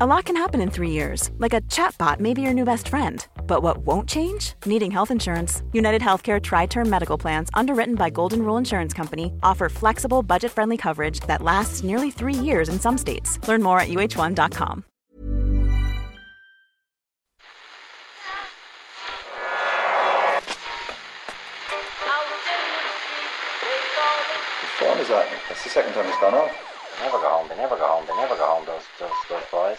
A lot can happen in three years, like a chatbot may be your new best friend. But what won't change? Needing health insurance. United Healthcare Tri Term Medical Plans, underwritten by Golden Rule Insurance Company, offer flexible, budget friendly coverage that lasts nearly three years in some states. Learn more at uh1.com. Whose phone is that? That's the second time it's gone off. They never go home, they never go home, they never go home, those, those, those boys.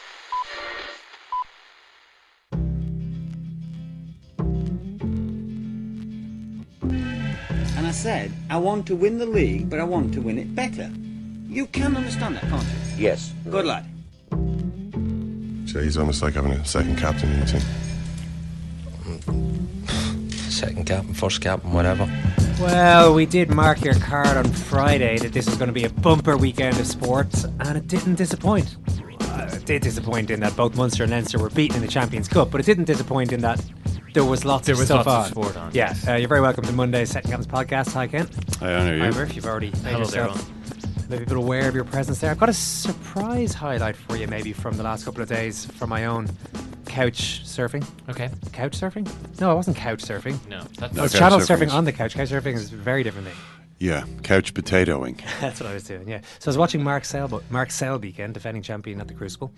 And I said, I want to win the league, but I want to win it better. You can understand that, can't you? Yes. Good lad. Jay's almost like having a second captain in the team. Second captain, first captain, whatever. Well, we did mark your card on Friday that this was going to be a bumper weekend of sports, and it didn't disappoint. Uh, it did disappoint in that both Munster and Leinster were beaten in the Champions Cup, but it didn't disappoint in that there was lots There of was stuff lots on. of sport on, Yeah, uh, you're very welcome to Monday's Second Captain's podcast. Hi, Ken. I honour Hi, you. Murph. You've already made Hello there, yourself maybe a bit aware of your presence there. I've got a surprise highlight for you, maybe from the last couple of days from my own couch surfing. Okay. Couch surfing? No, I wasn't couch surfing. No, that's No, I was couch channel surfing surfing is- on the couch. Couch surfing is a very different thing. Yeah, couch potatoing. That's what I was doing, yeah. So I was watching Mark Selby, Mark Selby again, defending champion at the Crucible,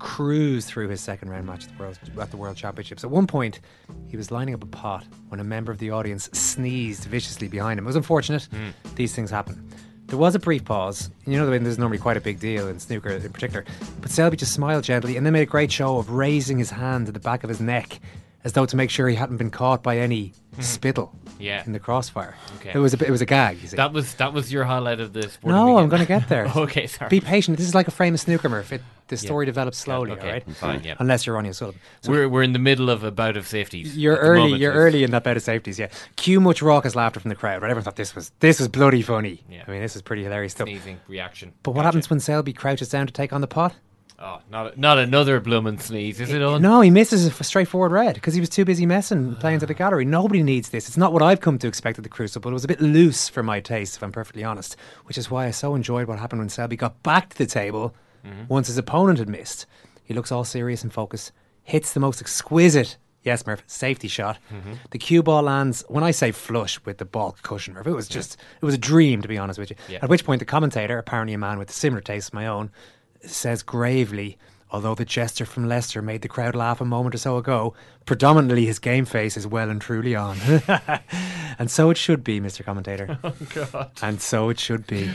cruise through his second round match at the World, at the World Championships. At one point, he was lining up a pot when a member of the audience sneezed viciously behind him. It was unfortunate. Hmm. These things happen. There was a brief pause. And you know, when there's normally quite a big deal in snooker in particular. But Selby just smiled gently and then made a great show of raising his hand to the back of his neck as though to make sure he hadn't been caught by any mm-hmm. spittle Yeah. in the crossfire. Okay. It was a, bit- it was a gag, you see. That was that was your highlight of the sport. No, I'm going to get there. okay, sorry. Be patient. This is like a frame of snooker, Murph. It, the story develops slowly, okay, all right? fine, yeah. Unless you're Ronnie O'Sullivan. So we're we're in the middle of a bout of safeties. you're early. moment, You're early in that bout of safeties. Yeah. Cue much raucous laughter from the crowd. Right? Everyone thought this was this was bloody funny. Yeah. I mean, this is pretty hilarious stuff. Sneezing reaction. But what Gotcha. happens when Selby crouches down to take on the pot? Oh, not not another bloomin' sneeze, is it? On No, he misses a straightforward red because he was too busy messing, playing to the gallery. Nobody needs this. It's not what I've come to expect at the Crucible. It was a bit loose for my taste, if I'm perfectly honest, which is why I so enjoyed what happened when Selby got back to the table mm-hmm. once his opponent had missed. He looks all serious and focused, hits the most exquisite, yes, Murph, safety shot. Mm-hmm. The cue ball lands, when I say flush with the ball cushion, Murph, it was just, it was a dream, to be honest with you. Yeah. At which point the commentator, apparently a man with a similar taste to my own, says gravely, although the jester from Leicester made the crowd laugh a moment or so ago, predominantly his game face is well and truly on. and so it should be, Mr. Commentator. Oh, God. And so it should be.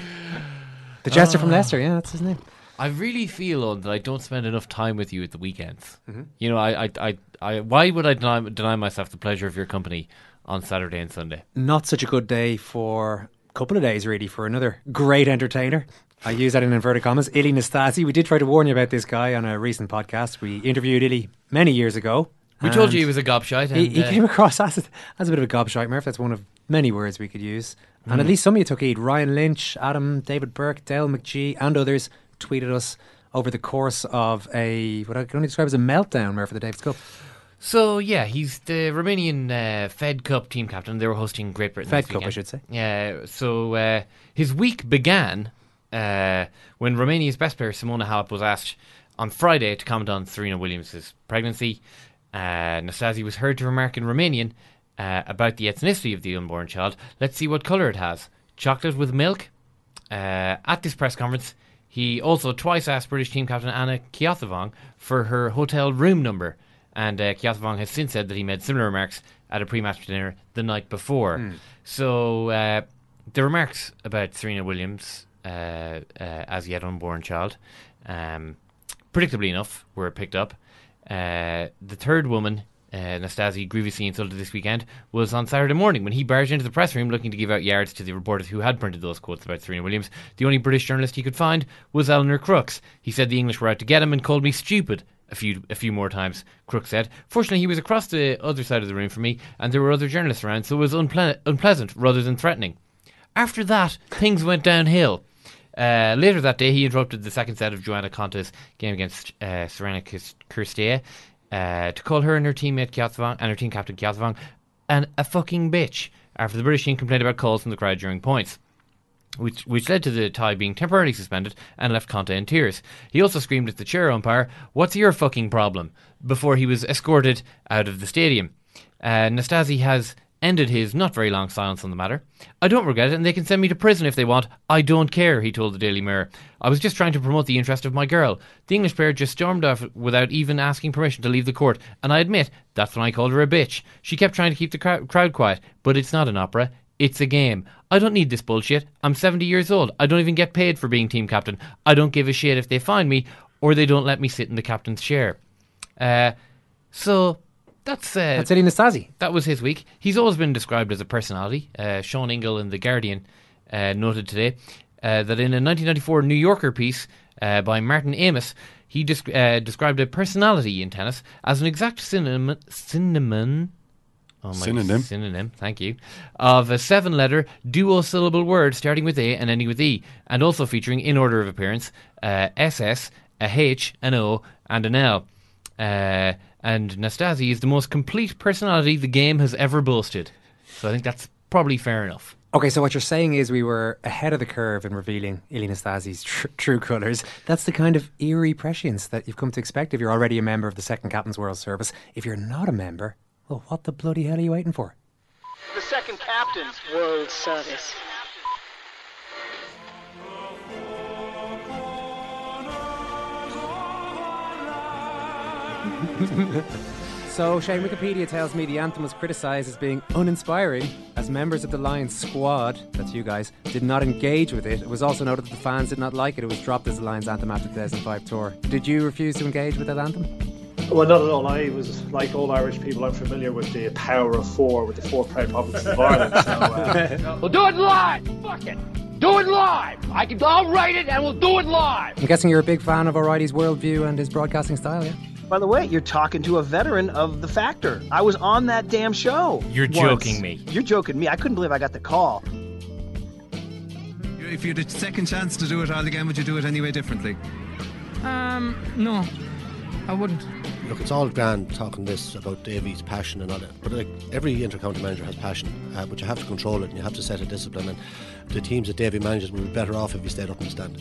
The jester from ah. Leicester, yeah, that's his name. I really feel on that I don't spend enough time with you at the weekends. Mm-hmm. You know, I, I, I, I, why would I deny, deny myself the pleasure of your company on Saturday and Sunday? Not such a good day for a couple of days, really, for another great entertainer. I use that in inverted commas. Ilie Nastase. We did try to warn you about this guy on a recent podcast. We interviewed Ilie many years ago. We told you he was a gobshite. He, and, he uh, came across as a, as a bit of a gobshite, Murph. That's one of many words we could use. And at least some of you took heed. Ryan Lynch, Adam, David Burke, Dale McGee, and others tweeted us over the course of a what I can only describe as a meltdown, Murph, for the Davis Cup. So yeah, he's the Romanian uh, Fed Cup team captain. They were hosting Great Britain. Fed Cup, I should say. Yeah. So uh, his week began uh, when Romania's best player Simona Halep was asked on Friday to comment on Serena Williams' pregnancy. Uh, Nastase was heard to remark in Romanian uh, about the ethnicity of the unborn child. Let's see what colour it has: chocolate with milk. Uh, at this press conference, he also twice asked British team captain Anna Keothavong for her hotel room number, and uh, Keothavong has since said that he made similar remarks at a pre-match dinner the night before. So uh, the remarks about Serena Williams uh, uh, as yet unborn child, um, predictably enough, were picked up. Uh, the third woman uh, Nastase grievously insulted this weekend was on Saturday morning when he barged into the press room looking to give out yards to the reporters who had printed those quotes about Serena Williams. The only British journalist he could find was Eleanor Crooks. He said the English were out to get him and called me stupid a few a few more times. Crooks said. Fortunately, he was across the other side of the room from me, and there were other journalists around, so it was unple- unpleasant rather than threatening. After that, things went downhill. Uh, later that day, he interrupted the second set of Joanna Konta's game against uh, Sorana Cirstea uh, to call her and her teammate Keothavong and her team captain Keothavong and a fucking bitch after the British team complained about calls from the crowd during points. Which, which led to the tie being temporarily suspended and left Konta in tears. He also screamed at the chair umpire, What's your fucking problem? before he was escorted out of the stadium. Uh, Nastase has ended his not very long silence on the matter. I don't regret it, and they can send me to prison if they want. I don't care, he told the Daily Mirror. I was just trying to promote the interest of my girl. The English player just stormed off without even asking permission to leave the court, and I admit, that's when I called her a bitch. She kept trying to keep the crowd quiet, but it's not an opera. It's a game. I don't need this bullshit. I'm 70 years old. I don't even get paid for being team captain. I don't give a shit if they find me or they don't let me sit in the captain's chair. Uh, so that's uh, that's Eddie Nastase. That was his week. He's always been described as a personality. Uh, Sean Ingle in the Guardian uh, noted today uh, that in a 1994 New Yorker piece uh, by Martin Amis, he uh, described a personality in tennis as an exact synonym. synonym Oh synonym. Synonym, thank you. Of a seven letter duo syllable word starting with A and ending with E, and also featuring, in order of appearance, uh, SS, a H, an O, and an L. And Nastase is the most complete personality the game has ever boasted. So I think that's probably fair enough. Okay, so what you're saying is we were ahead of the curve in revealing Ilie Nastase's tr- true colours. That's the kind of eerie prescience that you've come to expect if you're already a member of the Second Captain's World Service. If you're not a member, well, what the bloody hell are you waiting for? The Second Captain's World Service. So, Shane, Wikipedia tells me the anthem was criticised as being uninspiring, as members of the Lions squad, that's you guys, did not engage with it. It was also noted that the fans did not like it. It was dropped as the Lions anthem after the 2005 tour. Did you refuse to engage with that anthem? Well, not at all. I was like all Irish people. I'm familiar with the power of four, with the four proud provinces of Ireland. So, uh, we'll do it live. Fuck it. Do it live. I can. I'll write it, and we'll do it live. I'm guessing you're a big fan of O'Reilly's worldview and his broadcasting style, yeah. By the way, you're talking to a veteran of the Factor. I was on that damn show. You're once. joking me. You're joking me. I couldn't believe I got the call. If you had a second chance to do it all again, would you do it anyway differently? Um, no, I wouldn't. Look, it's all grand talking this about Davy's passion and all that, but like every intercounty manager has passion, uh, but you have to control it and you have to set a discipline. And the teams that Davy manages would be better off if he stayed up in the stand.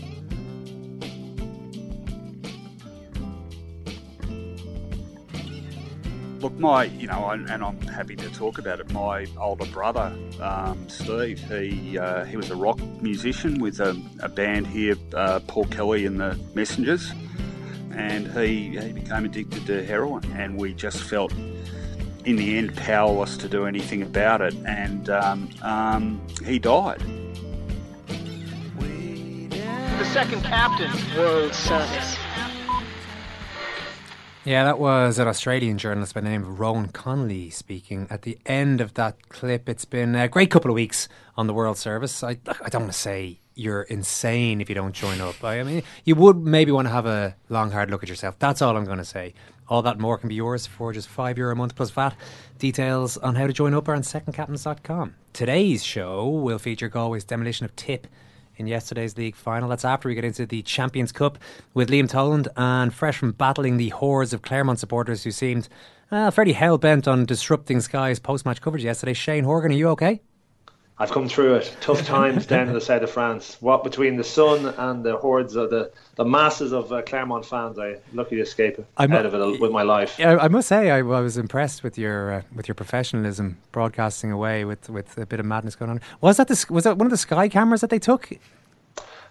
Look, my, you know, and, I'm happy to talk about it. My older brother, um, Steve, he uh, he was a rock musician with a, a band here, uh, Paul Kelly and the Messengers, and he he became addicted to heroin, and we just felt, in the end, powerless to do anything about it, and um, um, he died. The second captain's world service. Yeah, that was an Australian journalist by the name of Rowan Connolly speaking. At the end of that clip, it's been a great couple of weeks on the World Service. I, I don't want to say you're insane if you don't join up. I, I mean, you would maybe want to have a long, hard look at yourself. That's all I'm going to say. All that more can be yours for just five euro a month plus VAT. Details on how to join up are on secondcaptains.com. Today's show will feature Galway's demolition of Tip in yesterday's league final. That's after we get into the Champions Cup with Liam Toland and fresh from battling the hordes of Clermont supporters who seemed uh, fairly hell bent on disrupting Sky's post match coverage yesterday. Shane Horgan, are you okay? I've come through it. Tough times down in the south of France. What between the sun and the hordes of the, the masses of uh, Clermont fans, I lucky to escape I'm, out of it with my life. Yeah, I must say I, I was impressed with your uh, with your professionalism, broadcasting away with, with a bit of madness going on. Was that the, was that one of the Sky cameras that they took?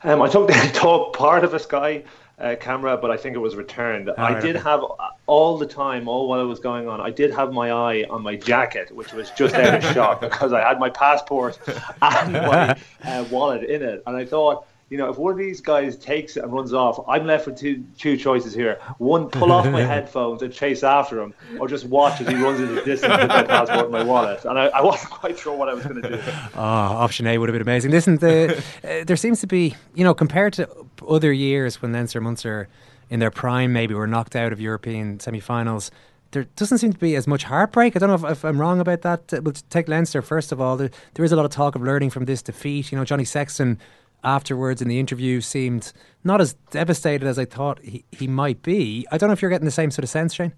Um, I took they took part of a Sky uh, camera, but I think it was returned. Oh, I did have all the time, all while it was going on, I did have my eye on my jacket, which was just out of shock because I had my passport and my uh, wallet in it, and I thought. you know, if one of these guys takes it and runs off, I'm left with two two choices here: one, pull off my headphones and chase after him, or just watch as he runs into the distance with my passport and my wallet. And I, I wasn't quite sure what I was going to do. Oh, option A would have been amazing. Listen, the, uh, there seems to be, you know, compared to other years when Leinster Munster in their prime maybe were knocked out of European semi-finals there doesn't seem to be as much heartbreak. I don't know if, if I'm wrong about that. We'll take Leinster first of all. There, there is a lot of talk of learning from this defeat. You know, Johnny Sexton afterwards in the interview seemed not as devastated as I thought he, he might be. I don't know if you're getting the same sort of sense, Shane.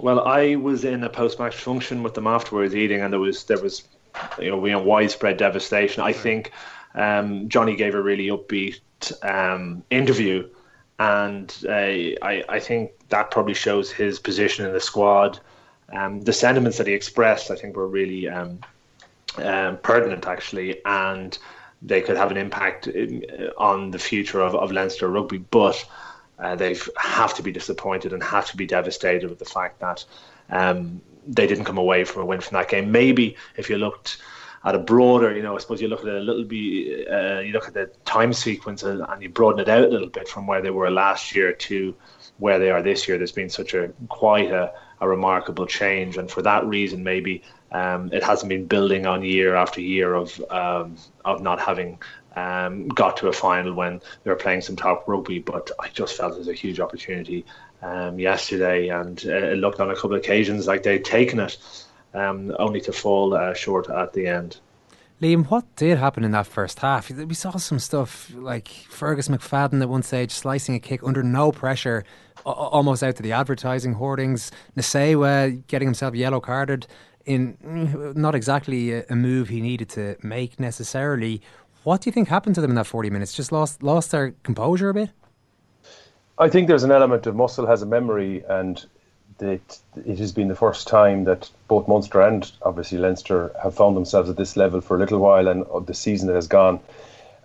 Well, I was in a post-match function with them afterwards eating, and there was there was you know, you know widespread devastation. I think um, Johnny gave a really upbeat um, interview and uh, I, I think that probably shows his position in the squad. Um, the sentiments that he expressed, I think, were really um, um, pertinent, actually, and they could have an impact in, uh, on the future of, of Leinster rugby. But uh, they have to be disappointed and have to be devastated with the fact that um, they didn't come away from a win from that game. Maybe if you looked at a broader, you know, I suppose you look at a little bit, uh, you look at the time sequence and, and you broaden it out a little bit from where they were last year to where they are this year. There's been such a quite a, a remarkable change, and for that reason, maybe um, it hasn't been building on year after year of um, of not having um, got to a final when they were playing some top rugby. But I just felt it was a huge opportunity um, yesterday, and uh, it looked on a couple of occasions like they'd taken it um, only to fall uh, short at the end. Liam, what did happen in that first half? We saw some stuff like Fergus McFadden at one stage slicing a kick under no pressure, almost out to the advertising hoardings. Nacewa getting himself yellow carded in mm, not exactly a move he needed to make necessarily. What do you think happened to them in that 40 minutes? Just lost lost their composure a bit? I think there's an element of muscle has a memory, and that it has been the first time that both Munster and obviously Leinster have found themselves at this level for a little while, and the season that has gone.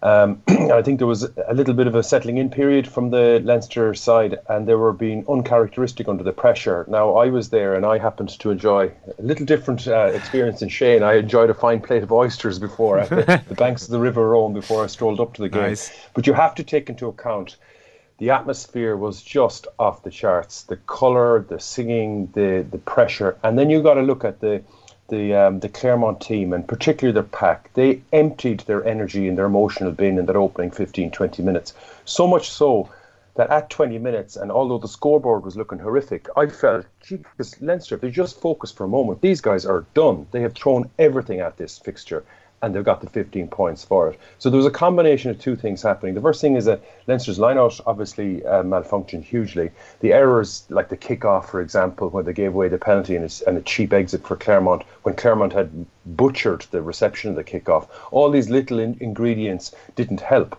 Um, I think there was a little bit of a settling in period from the Leinster side, and they were being uncharacteristic under the pressure. Now, I was there, and I happened to enjoy a little different uh, experience in Shane. I enjoyed a fine plate of oysters before at the, the banks of the River Rhône before I strolled up to the game. Nice. But you have to take into account the atmosphere was just off the charts. The color, the singing, the the pressure, and then you got to look at the the um, the Clermont team and particularly their pack. They emptied their energy and their emotional bin in that opening 15, 20 minutes. So much so that at 20 minutes, and although the scoreboard was looking horrific, I felt, Jesus, Leinster, if they just focus for a moment, these guys are done. They have thrown everything at this fixture and they've got the 15 points for it. So there was a combination of two things happening. The first thing is that Leinster's lineout obviously uh, malfunctioned hugely. The errors, like the kick-off, for example, where they gave away the penalty and a, and a cheap exit for Claremont, when Claremont had butchered the reception of the kick-off, all these little in- ingredients didn't help.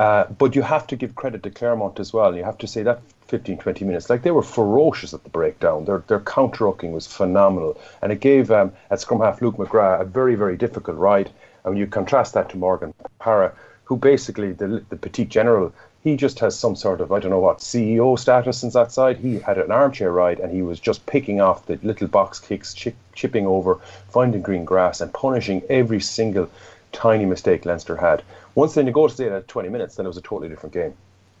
Uh, but you have to give credit to Claremont as well. You have to say that 15, 20 minutes. Like they were ferocious at the breakdown. Their their counter was phenomenal, and it gave um, at scrum half Luke McGrath a very very difficult ride. And you contrast that to Morgan Parra, who basically the the petite general, he just has some sort of I don't know what CEO status in that side. He had an armchair ride, and he was just picking off the little box kicks, chip, chipping over, finding green grass, and punishing every single tiny mistake Leinster had. Once they negotiated at 20 minutes, then it was a totally different game.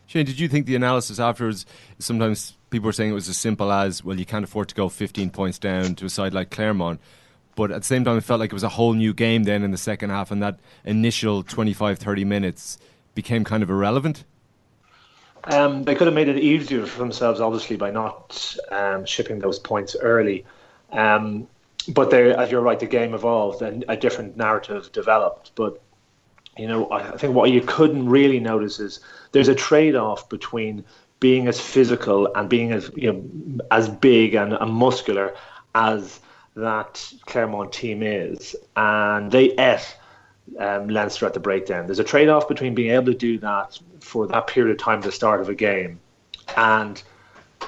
Shane, did you think the analysis afterwards? Sometimes people were saying it was as simple as, well, you can't afford to go 15 points down to a side like Clermont. But at the same time, it felt like it was a whole new game then in the second half, and that initial 25, 30 minutes became kind of irrelevant. Um, they could have made it easier for themselves, obviously, by not um, shipping those points early. Um, but they, as you're right, the game evolved and a different narrative developed. But you know, I think what you couldn't really notice is there's a trade-off between being as physical and being as you know as big and, and muscular as that Clermont team is, and they ate um, Leinster at the breakdown. There's a trade-off between being able to do that for that period of time at the start of a game, and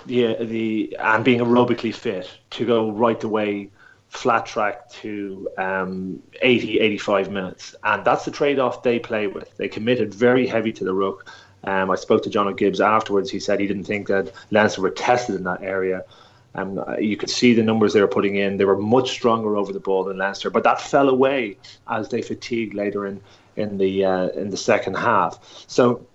the the and being aerobically fit to go right the way flat track to um, 80, 85 minutes. And that's the trade off they play with. They committed very heavy to the ruck Um, I spoke to John Gibbes afterwards. He said he didn't think that Leinster were tested in that area. Um, you could see the numbers they were putting in. They were much stronger over the ball than Leinster, but that fell away as they fatigued later in in the uh, in the second half. So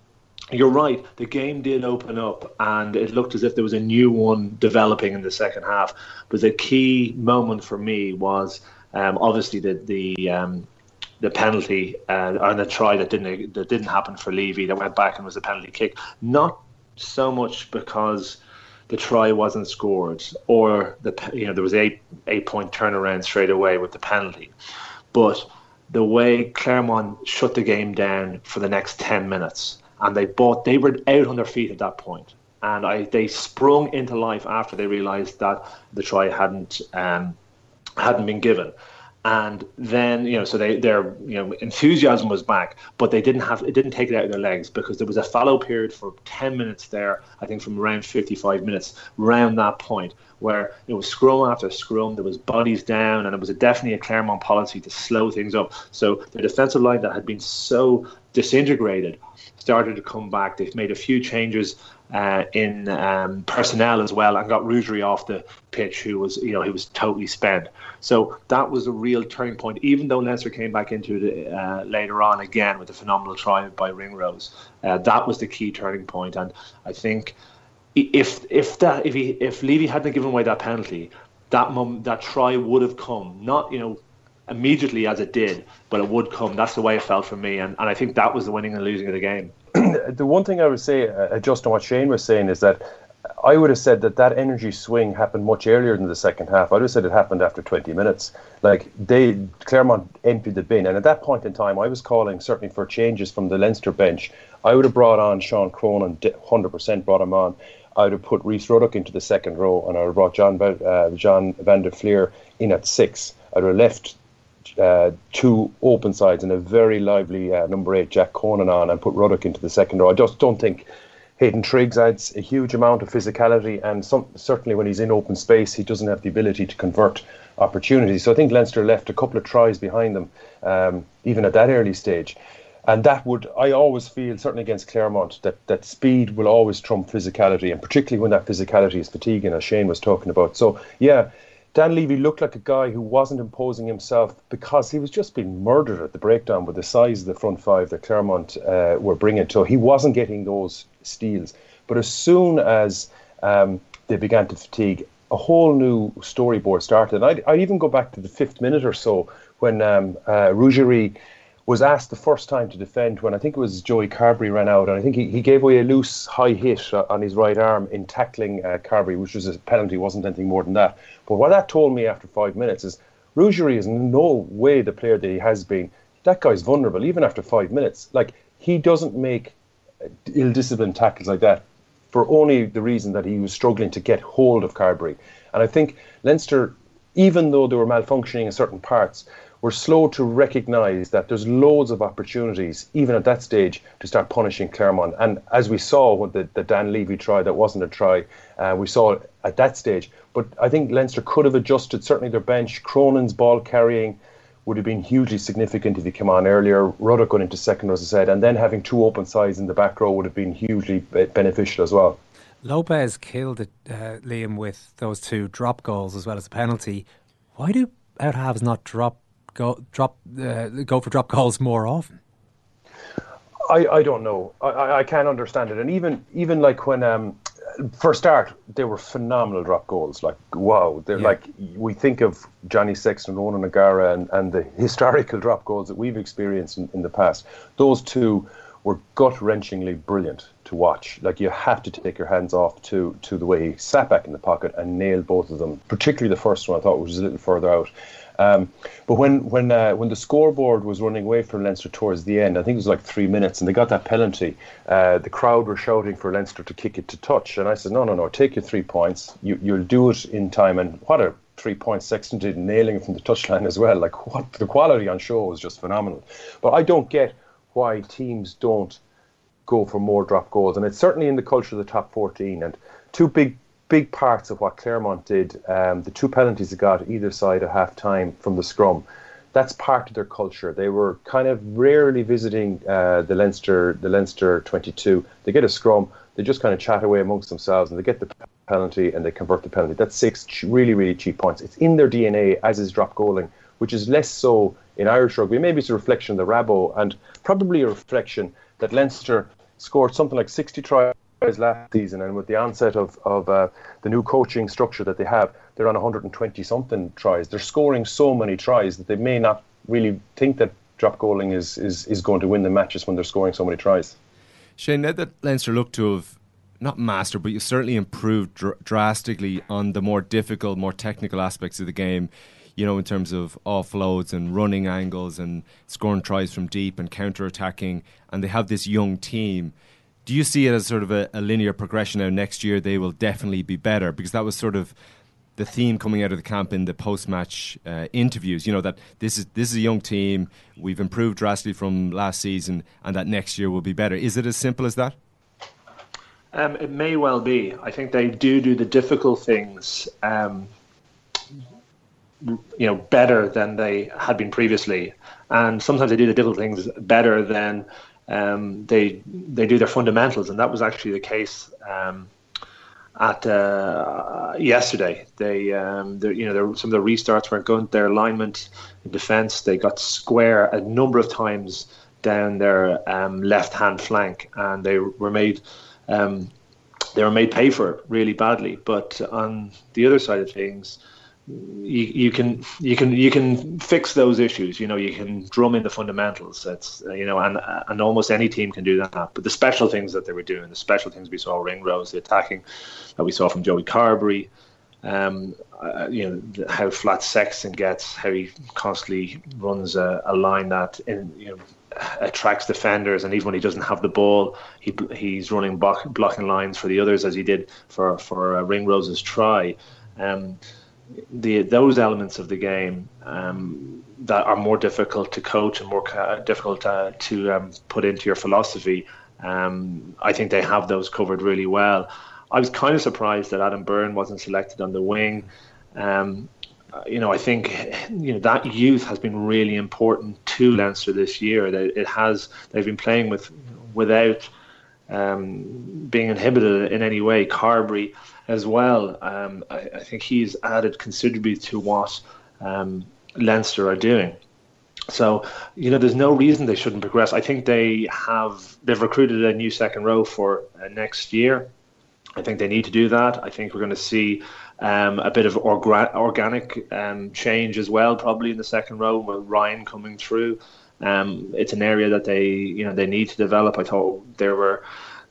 you're right. The game did open up, and it looked as if there was a new one developing in the second half. But the key moment for me was um, obviously the the um, the penalty uh, and the try that didn't that didn't happen for Leavy that went back and was a penalty kick. Not so much because the try wasn't scored or the you know there was eight eight point turnaround straight away with the penalty, but the way Claremont shut the game down for the next ten minutes and they bought they were out on their feet at that point. And I they sprung into life after they realised that the try hadn't um, hadn't been given and then you know so they their you know enthusiasm was back but they didn't have it didn't take it out of their legs because there was a fallow period for 10 minutes there i think from around 55 minutes around that point where it was scrum after scrum there was bodies down and it was a, definitely a claremont policy to slow things up. So the defensive line that had been so disintegrated started to come back. They've made a few changes uh, in um, personnel as well and got Rougerie off the pitch, who was you know he was totally spent. So that was a real turning point. Even though Leinster came back into it uh, later on again with a phenomenal try by Ringrose, uh, that was the key turning point. And I think if if that if he if Leavy hadn't given away that penalty, that mum, that try would have come. Not you know immediately as it did, but it would come. That's the way it felt for me, and, and I think that was the winning and losing of the game. the one thing I would say, uh, just on what Shane was saying, is that I would have said that that energy swing happened much earlier than the second half. I would have said it happened after 20 minutes. Like they, Clermont emptied the bin, and at that point in time, I was calling certainly for changes from the Leinster bench. I would have brought on Sean Cronin, 100% brought him on. I would have put Rhys Ruddock into the second row, and I would have brought John uh, John van der Flier in at six. I would have left uh, two open sides and a very lively uh, number eight Jack Conan on and put Ruddock into the second row. I just don't think Hayden Triggs adds a huge amount of physicality and some, certainly when he's in open space he doesn't have the ability to convert opportunities. So I think Leinster left a couple of tries behind them um, even at that early stage. And that would, I always feel, certainly against Claremont, that, that speed will always trump physicality, and particularly when that physicality is fatiguing, as Shane was talking about. So, yeah, Dan Leavy looked like a guy who wasn't imposing himself because he was just being murdered at the breakdown with the size of the front five that Clermont uh, were bringing. So he wasn't getting those steals. But as soon as um, they began to fatigue, a whole new storyboard started. And I'd, I'd, even go back to the fifth minute or so when um, uh, Rougerie was asked the first time to defend when I think it was Joey Carbery ran out, and I think he, he gave away a loose high hit on his right arm in tackling uh, Carbery, which was a penalty, wasn't anything more than that. But what that told me after five minutes is Rougerie is in no way the player that he has been. That guy's vulnerable, even after five minutes. Like, he doesn't make ill disciplined tackles like that for only the reason that he was struggling to get hold of Carbery. And I think Leinster, even though they were malfunctioning in certain parts, we're slow to recognise that there's loads of opportunities, even at that stage, to start punishing Claremont. And as we saw with the, the Dan Leavy try, that wasn't a try, uh, we saw at that stage. But I think Leinster could have adjusted, certainly their bench. Cronin's ball carrying would have been hugely significant if he came on earlier. Ruddock going into second, as I said, and then having two open sides in the back row would have been hugely beneficial as well. Lopez killed it, uh, Liam, with those two drop goals as well as a penalty. Why do out halves not drop go drop uh, go for drop goals more often? I, I don't know. I, I can't understand it. And even even like when um, for start they were phenomenal drop goals. Like wow, they're yeah. like we think of Johnny Sexton, Ronan O'Gara, and, and the historical drop goals that we've experienced in, in the past. Those two were gut wrenchingly brilliant to watch. Like you have to take your hands off to to the way he sat back in the pocket and nailed both of them. Particularly the first one, I thought was a little further out. Um, but when when uh, when the scoreboard was running away from Leinster towards the end, I think it was like three minutes, and they got that penalty. Uh, the crowd were shouting for Leinster to kick it to touch, and I said, "No, no, no! Take your three points. You, you'll do it in time." And what a three points Sexton did, nailing it from the touchline as well. Like what the quality on show was just phenomenal. But I don't get why teams don't go for more drop goals, and it's certainly in the culture of the top 14. And two big big parts of what Claremont did. Um, the two penalties they got either side at half time from the scrum. That's part of their culture. They were kind of rarely visiting uh, the Leinster, the Leinster 22. They get a scrum, they just kind of chat away amongst themselves, and they get the penalty and they convert the penalty. That's six really, really cheap points. It's in their DNA, as is drop goaling, which is less so in Irish rugby. Maybe it's a reflection of the Rabo. And probably a reflection that Leinster scored something like 60 tries last season, and with the onset of, of uh, the new coaching structure that they have, they're on 120 something tries. They're scoring so many tries that they may not really think that drop goaling is, is, is going to win the matches when they're scoring so many tries. Shane, now that Leinster look to have not mastered, but you certainly improved dr- drastically on the more difficult, more technical aspects of the game. You know, in terms of offloads and running angles and scoring tries from deep and counter attacking, and they have this young team. Do you see it as sort of a, a linear progression now? Next year they will definitely be better because that was sort of the theme coming out of the camp in the post-match uh, interviews. You know that this is this is a young team. We've improved drastically from last season, and that next year will be better. Is it as simple as that? Um, it may well be. I think they do do the difficult things, um, you know, better than they had been previously, and sometimes they do the difficult things better than um, they they do their fundamentals, and that was actually the case um, at uh, yesterday. They, um, you know, some of the restarts weren't good. Their alignment defence, they got square a number of times down their um, left-hand flank, and they were made. Um, they were made pay for it really badly. But on the other side of things, you, you can you can you can fix those issues. You know, you can drum in the fundamentals. That's you know, and and almost any team can do that. But the special things that they were doing, the special things we saw Ringrose, the attacking that we saw from Joey Carbery, um, uh, you know how flat Sexton gets, how he constantly runs a, a line that in, you know attracts defenders, and even when he doesn't have the ball, he he's running block, blocking lines for the others as he did for for uh, Ringrose's try. Um, the those elements of the game um, that are more difficult to coach and more difficult uh, to um, put into your philosophy. Um, I think they have those covered really well. I was kind of surprised that Adam Byrne wasn't selected on the wing. Um, you know, I think you know that youth has been really important to Leinster this year. That it has they've been playing with without um, being inhibited in any way. Carbery as well. Um, I, I, think he's added considerably to what um, Leinster are doing. So you know, there's no reason they shouldn't progress. I think they have they've recruited a new second row for uh, next year. I think they need to do that. I think we're going to see um, a bit of orga- organic um, change as well, probably in the second row with Ryan coming through. Um, it's an area that they, you know, they need to develop. I thought there were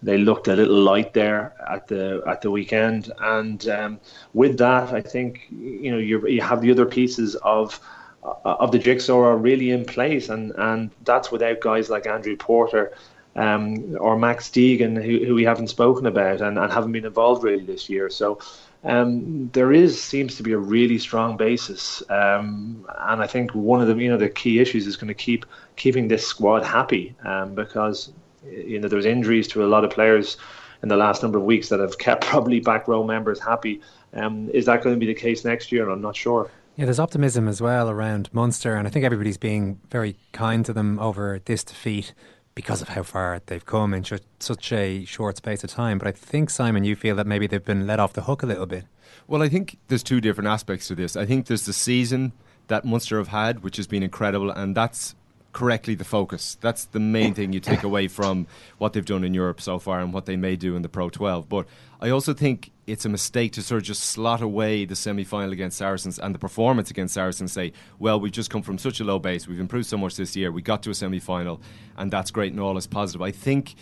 they looked a little light there at the at the weekend, and um, with that, I think you know you you have the other pieces of of the jigsaw are really in place, and and that's without guys like Andrew Porter. Um, or Max Deegan, who, who we haven't spoken about and, and haven't been involved really this year. So um, there is seems to be a really strong basis, um, and I think one of the you know the key issues is going to keep keeping this squad happy um, because you know there's injuries to a lot of players in the last number of weeks that have kept probably back row members happy. Um, is that going to be the case next year? I'm not sure. Yeah, there's optimism as well around Munster, and I think everybody's being very kind to them over this defeat because of how far they've come in such a short space of time. But I think, Simon, you feel that maybe they've been let off the hook a little bit. Well, I think there's two different aspects to this. I think there's the season that Munster have had, which has been incredible, and that's correctly the focus. That's the main thing you take away from what they've done in Europe so far and what they may do in the Pro 12. But I also think it's a mistake to sort of just slot away the semi final against Saracens and the performance against Saracens say, well, we've just come from such a low base, we've improved so much this year, we got to a semi final, and that's great and all is positive. I think.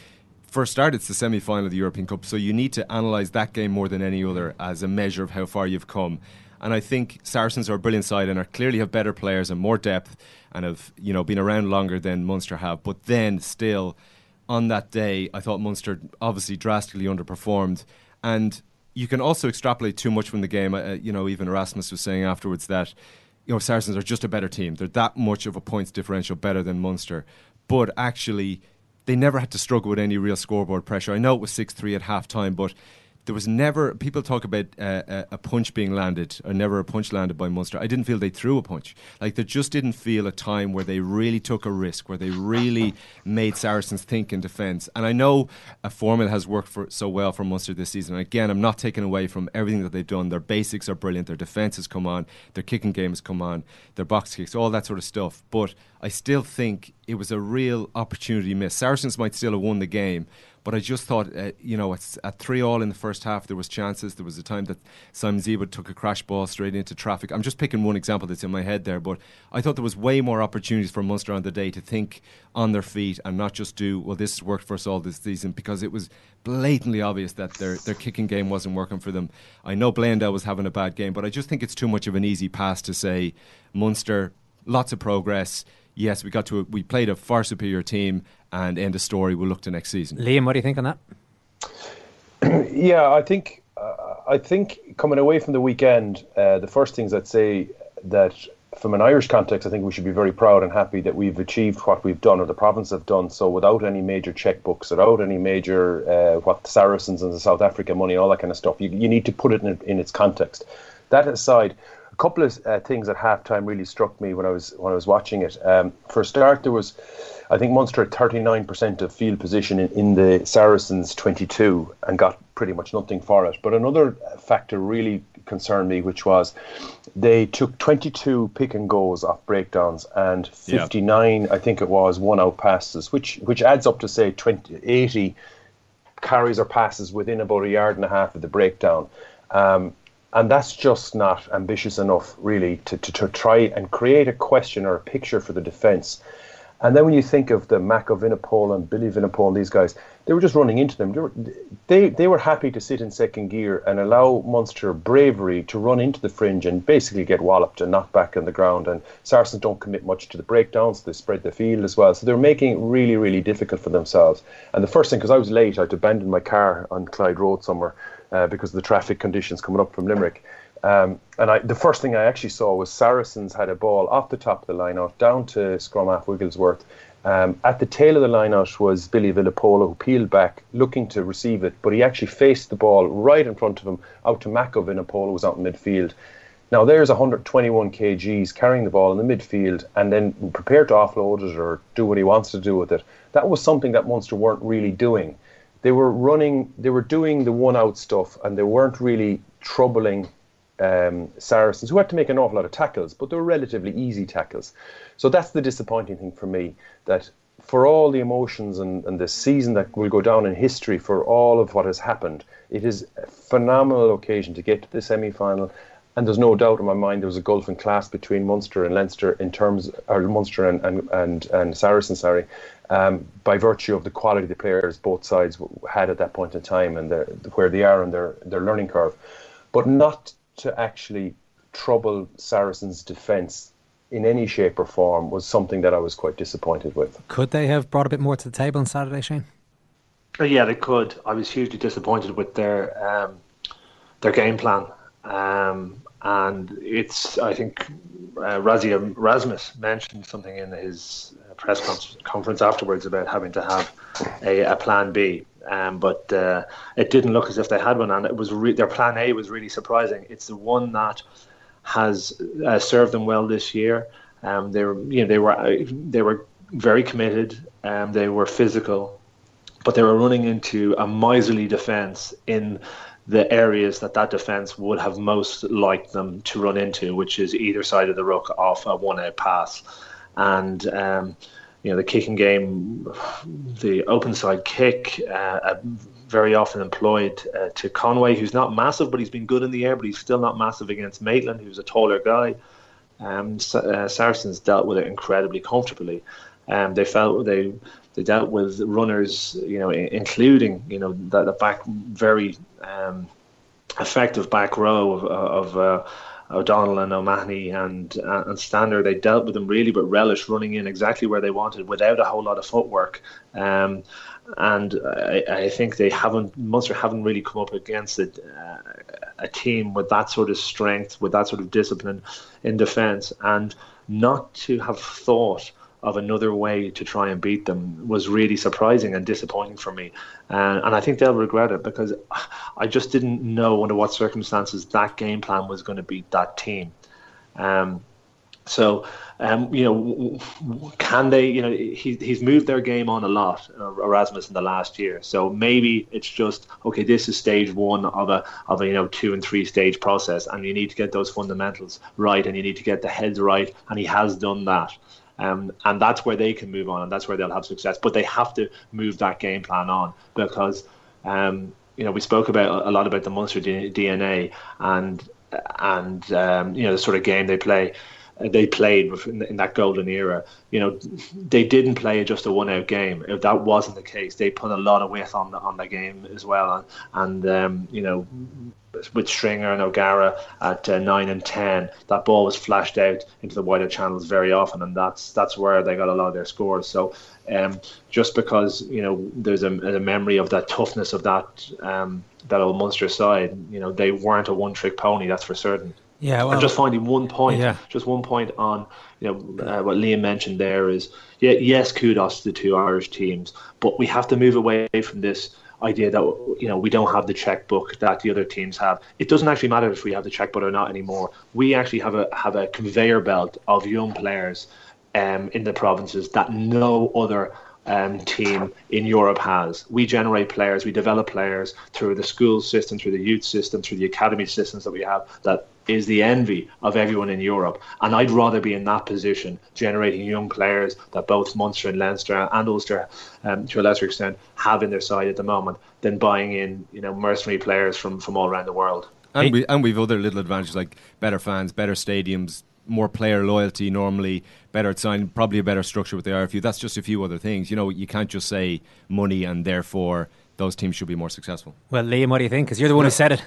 For a start, it's the semi final of the European Cup, so you need to analyse that game more than any other as a measure of how far you've come. And I think Saracens are a brilliant side and are clearly have better players and more depth and have you know been around longer than Munster have. But then still, on that day, I thought Munster obviously drastically underperformed, and you can also extrapolate too much from the game. Uh, you know, even Erasmus was saying afterwards that you know Saracens are just a better team. They're that much of a points differential better than Munster, but actually. They never had to struggle with any real scoreboard pressure. I know it was 6 3 at half time, but there was never people talk about uh, a, a punch being landed or never a punch landed by Munster. I didn't feel they threw a punch. Like there just didn't feel a time where they really took a risk, where they really made Saracens think in defence. And I know a formula has worked for so well for Munster this season. And again, I'm not taking away from everything that they've done. Their basics are brilliant. Their defence has come on. Their kicking game has come on. Their box kicks, all that sort of stuff. But I still think it was a real opportunity miss. Saracens might still have won the game, but I just thought, uh, you know, it's at three all in the first half. There was chances. There was a time that Simon Zebo took a crash ball straight into traffic. I'm just picking one example that's in my head there, but I thought there was way more opportunities for Munster on the day to think on their feet and not just do well. This has worked for us all this season because it was blatantly obvious that their their kicking game wasn't working for them. I know Bleyendaal was having a bad game, but I just think it's too much of an easy pass to say Munster lots of progress yes, we got to a, we played a far superior team, and end of story. We'll look to next season. Liam, what do you think on that? yeah, I think uh, I think coming away from the weekend, uh, the first things I'd say that from an Irish context, I think we should be very proud and happy that we've achieved what we've done, or the province have done so, without any major checkbooks, without any major uh, what the Saracens and the South Africa money, all that kind of stuff. You, you need to put it in, in its context. That aside, couple of uh, things at halftime really struck me when I was when I was watching it. Um, for a start, there was, I think Munster had 39% of field position in, in the Saracens 22 and got pretty much nothing for it. But another factor really concerned me, which was they took 22 pick and goes off breakdowns and 59, yeah. I think it was, one out passes, which which adds up to say 20, 80 carries or passes within about a yard and a half of the breakdown. Um, and that's just not ambitious enough, really, to, to, to try and create a question or a picture for the defence. And then when you think of the Mako Vunipola and Billy and these guys, they were just running into them. They were, they, they were happy to sit in second gear and allow Munster bravery to run into the fringe and basically get walloped and knocked back on the ground. And Saracens don't commit much to the breakdowns. They spread the field as well. So they're making it really, really difficult for themselves. And the first thing, because I was late, I had to abandon my car on Clyde Road somewhere uh, because of the traffic conditions coming up from Limerick. Um, and I, the first thing I actually saw was Saracens had a ball off the top of the line out down to scrum half Wigglesworth. Um, at the tail of the line out was Billy Vunipola, who peeled back looking to receive it, but he actually faced the ball right in front of him out to Mako who was out in midfield. Now there's 121 kgs carrying the ball in the midfield and then prepared to offload it or do what he wants to do with it. That was something that Munster weren't really doing they were running, they were doing the one out stuff, and they weren't really troubling um, Saracens, who had to make an awful lot of tackles, but they were relatively easy tackles. So that's the disappointing thing for me that for all the emotions and, and the season that will go down in history for all of what has happened, it is a phenomenal occasion to get to the semi final. And there's no doubt in my mind there was a gulf in class between Munster and Leinster in terms, or Munster and, and, and, and Saracen, sorry, um, by virtue of the quality of the players both sides had at that point in time and where they are on their, their learning curve. But not to actually trouble Saracens' defence in any shape or form was something that I was quite disappointed with. Could they have brought a bit more to the table on Saturday, Shane? Uh, yeah, they could. I was hugely disappointed with their um, their game plan, um, and it's. I think uh, Rassie Erasmus mentioned something in his press con- conference afterwards about having to have a, a plan B. Um, but uh, it didn't look as if they had one, and it was re- their plan A was really surprising. It's the one that has uh, served them well this year. Um, they were, you know, they were uh, they were very committed. Um, they were physical, but they were running into a miserly defence in the areas that that defence would have most liked them to run into, which is either side of the ruck off a one-out pass and um, you know the kicking game, the open side kick, uh, very often employed uh, to Conway, who's not massive, but he's been good in the air, but he's still not massive against Maitland, who's a taller guy. Um, uh, Saracens dealt with it incredibly comfortably. Um, they felt they they dealt with runners, you know, including you know the, the back very um, effective back row of, of uh, O'Donnell and O'Mahony and uh, and Stander, they dealt with them really, but relish running in exactly where they wanted without a whole lot of footwork. Um, and I, I, think they haven't Munster haven't really come up against a, uh, a team with that sort of strength, with that sort of discipline in defence, and not to have thought of another way to try and beat them was really surprising and disappointing for me. Uh, and I think they'll regret it because I just didn't know under what circumstances that game plan was going to beat that team. Um, so, um, you know, can they? You know, he, he's moved their game on a lot, uh, Erasmus, in the last year. So maybe it's just okay. This is stage one of a of a you know two and three stage process, and you need to get those fundamentals right, and you need to get the heads right, and he has done that. Um, and that's where they can move on, and that's where they'll have success. But they have to move that game plan on because, um, you know, we spoke about a lot about the Munster DNA and and um, you know the sort of game they play they played in that golden era. You know, they didn't play just a one-out game. If that wasn't the case, they put a lot of weight on the on the game as well. And, and um, you know, with Stringer and O'Gara at uh, nine and ten, that ball was flashed out into the wider channels very often, and that's that's where they got a lot of their scores. So, um, just because you know there's a, a memory of that toughness of that um, that old Munster side, you know, they weren't a one-trick pony. That's for certain. Yeah, well, I'm just finding one point, yeah. just one point on you know uh, what Liam mentioned there is yeah, yes, kudos to the two Irish teams, but we have to move away from this idea that you know we don't have the checkbook that the other teams have. It doesn't actually matter if we have the checkbook or not anymore. We actually have a have a conveyor belt of young players um, in the provinces that no other um, team in Europe has. We generate players, we develop players through the school system, through the youth system, through the academy systems that we have that is the envy of everyone in Europe. And I'd rather be in that position, generating young players that both Munster and Leinster and Ulster, um, to a lesser extent, have in their side at the moment, than buying in, you know, mercenary players from, from all around the world. And we and we've other little advantages like better fans, better stadiums, more player loyalty normally, better sign, probably a better structure with the RFU. That's just a few other things. You know, you can't just say money and therefore those teams should be more successful. Well, Liam, what do you think? Because you're the one who said it.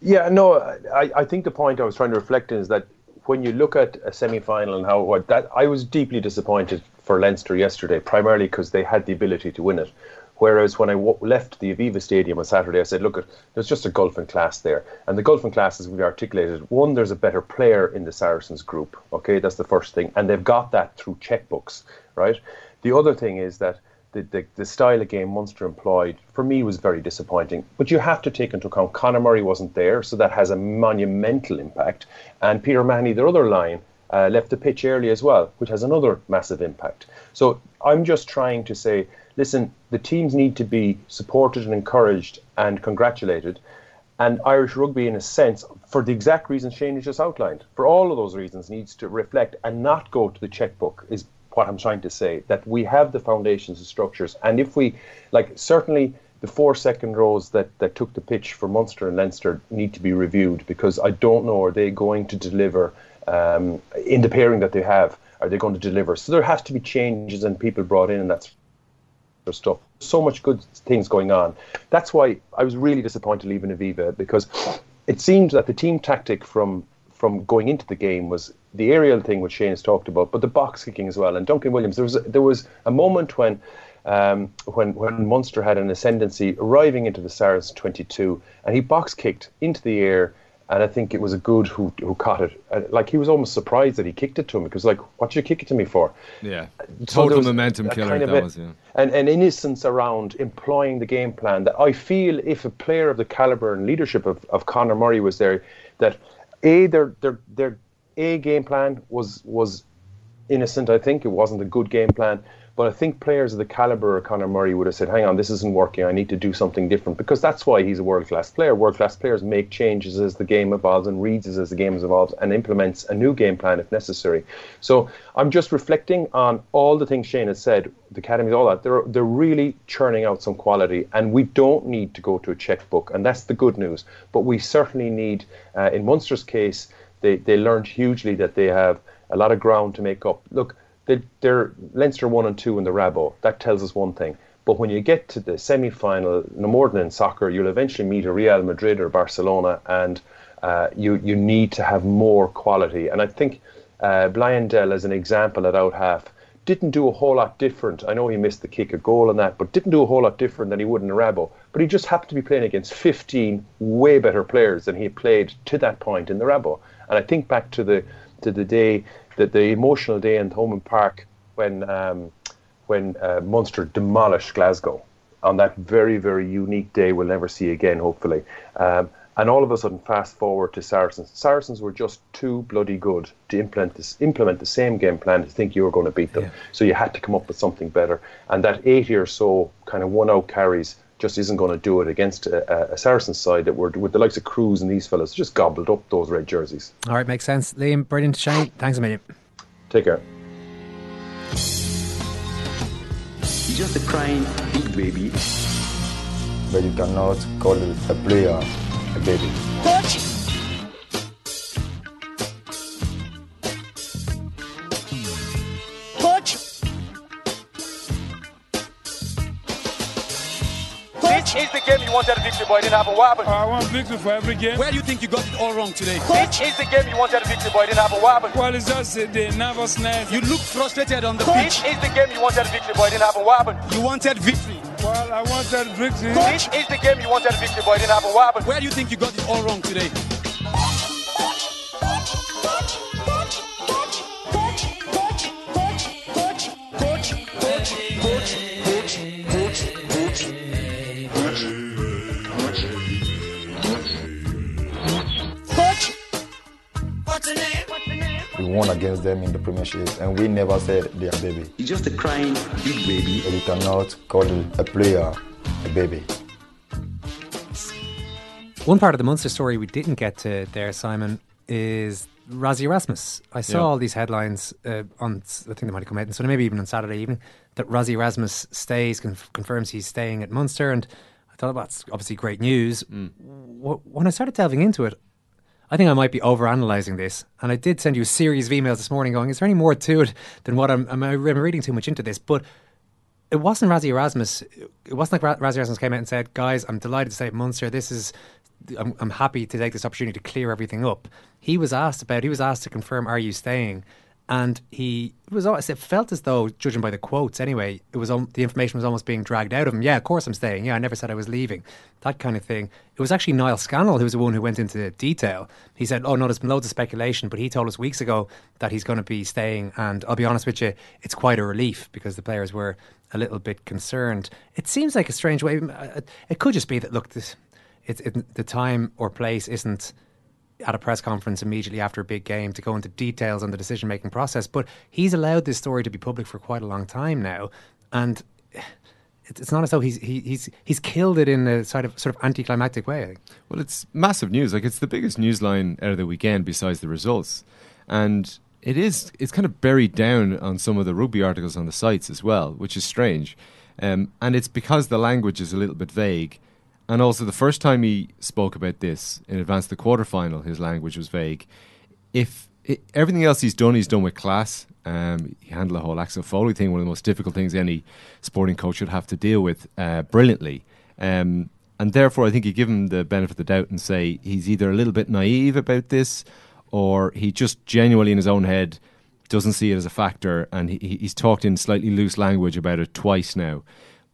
Yeah, no, I, I think the point I was trying to reflect in is that when you look at a semi-final and how what that I was deeply disappointed for Leinster yesterday, primarily because they had the ability to win it. Whereas when I w- left the Aviva Stadium on Saturday, I said, look, there's just a gulf in class there. And the gulf in class, as we've articulated, one, there's a better player in the Saracens group. Okay, that's the first thing. And they've got that through checkbooks, right? The other thing is that the, the, the style of game Munster employed for me was very disappointing. But you have to take into account Conor Murray wasn't there, so that has a monumental impact. And Peter Mahoney, their other line, uh, left the pitch early as well, which has another massive impact. So I'm just trying to say, listen, the teams need to be supported and encouraged and congratulated. And Irish rugby, in a sense, for the exact reasons Shane has just outlined, for all of those reasons, needs to reflect and not go to the checkbook. Is what I'm trying to say. That we have the foundations and structures, and if we, like, certainly the four second rows that, that took the pitch for Munster and Leinster need to be reviewed because I don't know are they going to deliver um, in the pairing that they have. Are they going to deliver? So there has to be changes and people brought in and that sort of stuff. So much good things going on. That's why I was really disappointed leaving Aviva because it seemed that the team tactic from from going into the game was the aerial thing which Shane has talked about, but the box kicking as well. And Duncan Williams, there was a, there was a moment when um, when when Munster had an ascendancy arriving into the Saracens 22, and he box kicked into the air. And I think it was a good who who caught it. Uh, like he was almost surprised that he kicked it to him because like, what did you kick it to me for? Yeah, total was momentum killer. kind of that a- was, yeah. and an innocence around employing the game plan that I feel if a player of the caliber and leadership of, of Conor Murray was there, that a their their their a game plan was was innocent. I think it wasn't a good game plan, but I think players of the caliber of Conor Murray would have said, "Hang on, this isn't working. I need to do something different." Because that's why he's a world class player. World class players make changes as the game evolves and reads as the game evolves and implements a new game plan if necessary. So I'm just reflecting on all the things Shane has said, the academies, all that. They're they're really churning out some quality, and we don't need to go to a checkbook, and that's the good news. But we certainly need, uh, in Munster's case, they they learned hugely that they have a lot of ground to make up. Look, they, they're Leinster one and two in the Rabo. That tells us one thing. But when you get to the semi-final, no more than in soccer, you'll eventually meet a Real Madrid or Barcelona, and uh, you you need to have more quality. And I think uh, as an example at out half, didn't do a whole lot different. I know he missed the kick, a goal, and that, but didn't do a whole lot different than he would in the Rabo. But he just happened to be playing against 15 way better players than he played to that point in the Rabo. And I think back to the to the day that the emotional day in Thomond Park when um, when uh, Munster demolished Glasgow on that very very unique day we'll never see again, hopefully. Um, and all of a sudden, fast forward to Saracens. Saracens were just too bloody good to implement this, implement the same game plan to think you were going to beat them. Yeah. So you had to come up with something better. And that 80 or so kind of one out carries just isn't going to do it against a, a Saracens side that were with the likes of Kruis and these fellas just gobbled up those red jerseys. All right, makes sense. Liam, brilliant. Shane, thanks a million. Take care. He's just a crying big baby. But you cannot call a player a baby. Wanted a victory, boy. Didn't have a weapon. I want victory for every game. Where do you think you got it all wrong today? This is the game you wanted a victory, boy. Didn't have a weapon. Well, it's just uh, the nervousness. You look frustrated on the pitch. This is the game you wanted a victory, boy. Didn't happen. What happened? You wanted victory. Well, I wanted victory. This is the game you wanted a victory, boy. Didn't happen. What happened? Where do you think you got it all wrong today? We won against them in the Premiership, and we never said they are baby. He's just a crying big baby. But you cannot call a player a baby. One part of the Munster story we didn't get to there, Simon, is Rassie Erasmus. I saw Yeah. all these headlines uh, on, I think they might have come out on Sunday, maybe even on Saturday evening, that Rassie Erasmus stays, conf- confirms he's staying at Munster. And I thought, well, that's obviously great news. Wh- When I started delving into it, I think I might be overanalyzing this. And I did send you a series of emails this morning going, is there any more to it than what I'm, am I am reading too much into this? But it wasn't Rassie Erasmus. It wasn't like Ra- Rassie Erasmus came out and said, "Guys, I'm delighted to stay at Munster. This is, I'm, I'm happy to take this opportunity to clear everything up." He was asked about. He was asked to confirm, "Are you staying?" And he was. al- It felt as though, judging by the quotes, anyway, it was al- the information was almost being dragged out of him. Yeah, of course I'm staying. Yeah, I never said I was leaving. That kind of thing. It was actually Niall Scannell who was the one who went into detail. He said, "Oh no, there's been loads of speculation," but he told us weeks ago that he's going to be staying. And I'll be honest with you, it's quite a relief because the players were a little bit concerned. It seems like a strange way. It could just be that look, this, it's it, the time or place isn't at a press conference immediately after a big game to go into details on the decision making process. But he's allowed this story to be public for quite a long time now, and it's, not as though he's he, he's he's killed it in a sort of sort of anticlimactic way. Well, it's massive news. Like it's the biggest news line out of the weekend besides the results, and it is. It's kind of buried down on some of the rugby articles on the sites as well, which is strange. Um, and it's because the language is a little bit vague, and also the first time he spoke about this in advance of the quarterfinal, his language was vague. If i everything else he's done, he's done with class. Um, he handled the whole Axel Foley thing, one of the most difficult things any sporting coach should have to deal with, uh, brilliantly. Um, and therefore, I think you give him the benefit of the doubt and say he's either a little bit naive about this, or he just genuinely in his own head doesn't see it as a factor, and he- he's talked in slightly loose language about it twice now.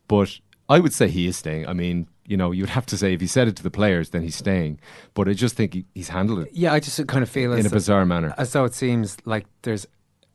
But I would say he is staying. I mean, you know, you'd have to say if he said it to the players, then he's staying. But I just think he, he's handled it. Yeah, I just kind of feel in as a bizarre manner. as though it seems like there's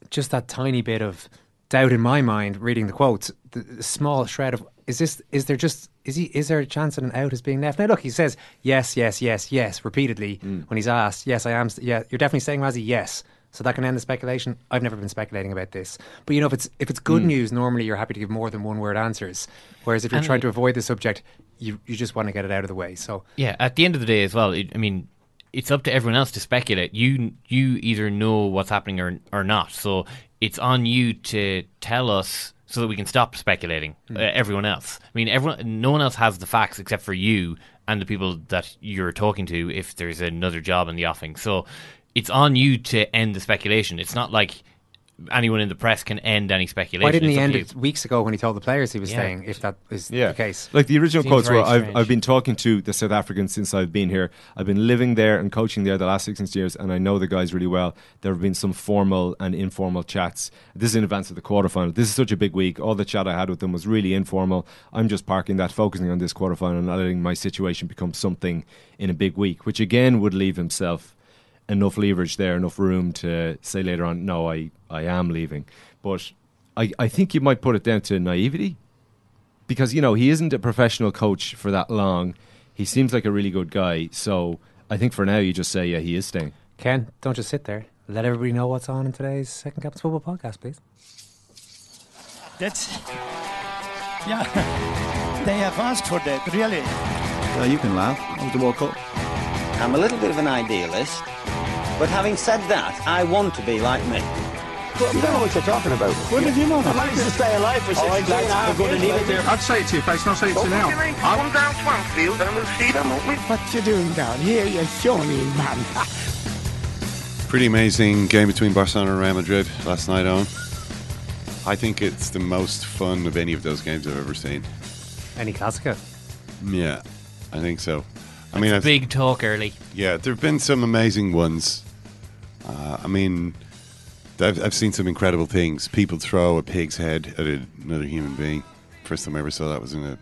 just that tiny bit of doubt in my mind reading the quotes. The, the small shred of is this? Is there just is he? Is there a chance that an out is being left? Now look, he says yes, yes, yes, yes repeatedly Mm. when he's asked. Yes, I am. st- Yeah, you're definitely saying Rassie. Yes. So that can end the speculation. I've never been speculating about this, but you know, if it's if it's good Mm. news, normally you're happy to give more than one word answers. Whereas if you're And- trying to avoid the subject, you you just want to get it out of the way. So Yeah, at the end of the day as well, it, I mean, it's up to everyone else to speculate. You you either know what's happening or or not. So it's on you to tell us so that we can stop speculating. Hmm. Uh, everyone else. I mean, everyone. No one else has the facts except for you and the people that you're talking to. If there's another job in the offing, so it's on you to end the speculation. It's not like anyone in the press can end any speculation. why didn't It's he end it weeks ago when he told the players he was Yeah. staying? If that is Yeah. the case, Like the original Seems quotes were, I've. I've been talking to the South Africans since I've been here. I've been living there and coaching there the last six years, and I know the guys really well. There have been some formal and informal chats. This is in advance of the quarterfinal. This is such a big week. All the chat I had with them was really informal. I'm just parking that, focusing on this quarterfinal, and not letting my situation become something in a big week, which again would leave himself enough leverage there, enough room to say later on, no, I, I am leaving. But I, I think you might put it down to naivety because you know he isn't a professional coach for that long. He seems like a really good guy, so I think for now you just say yeah he is staying. Ken, don't just sit there. Let everybody know what's on in today's Second Captain's Football podcast, please. That's yeah. they have asked for that, really. Well, you can laugh. I was the World Cup. I'm a little bit of an idealist, but having said that, I want to be like me. you don't know what you're talking about. What did you know? I managed to stay alive for 16 and a half years. I'd say it to your face, not say it to you now. I come down Swansfield and we'll see them, won't we? What you doing down here, you shawny man? Pretty amazing game between Barcelona and Real Madrid last night on. I think it's the most fun of any of those games I've ever seen. Any Classica? Yeah, I think so. I mean, I've, Big talk early. yeah, there have been some amazing ones. Uh, I mean, I've, I've seen some incredible things. People throw a pig's head at another human being. First time I ever saw that was in a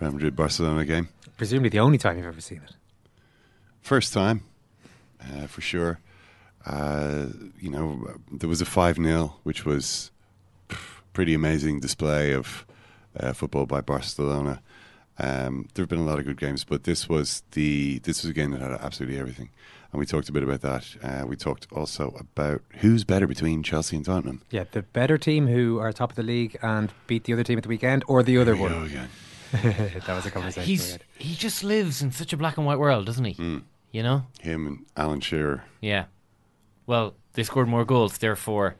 Real Madrid Barcelona game. Presumably the only time you've ever seen it. First time, uh, for sure. Uh, you know, there was a 5 0, which was pff, pretty amazing display of uh, football by Barcelona. Um, there have been a lot of good games, but this was the this was a game that had absolutely everything, and we talked a bit about that. Uh, we talked also about who's better between Chelsea and Tottenham. Yeah, the better team who are top of the league and beat the other team at the weekend, or the other Here we one. go again. that was a conversation. He's he just lives in such a black and white world, doesn't he? Mm. You know. Him and Alan Shearer. Yeah. Well, they scored more goals, therefore.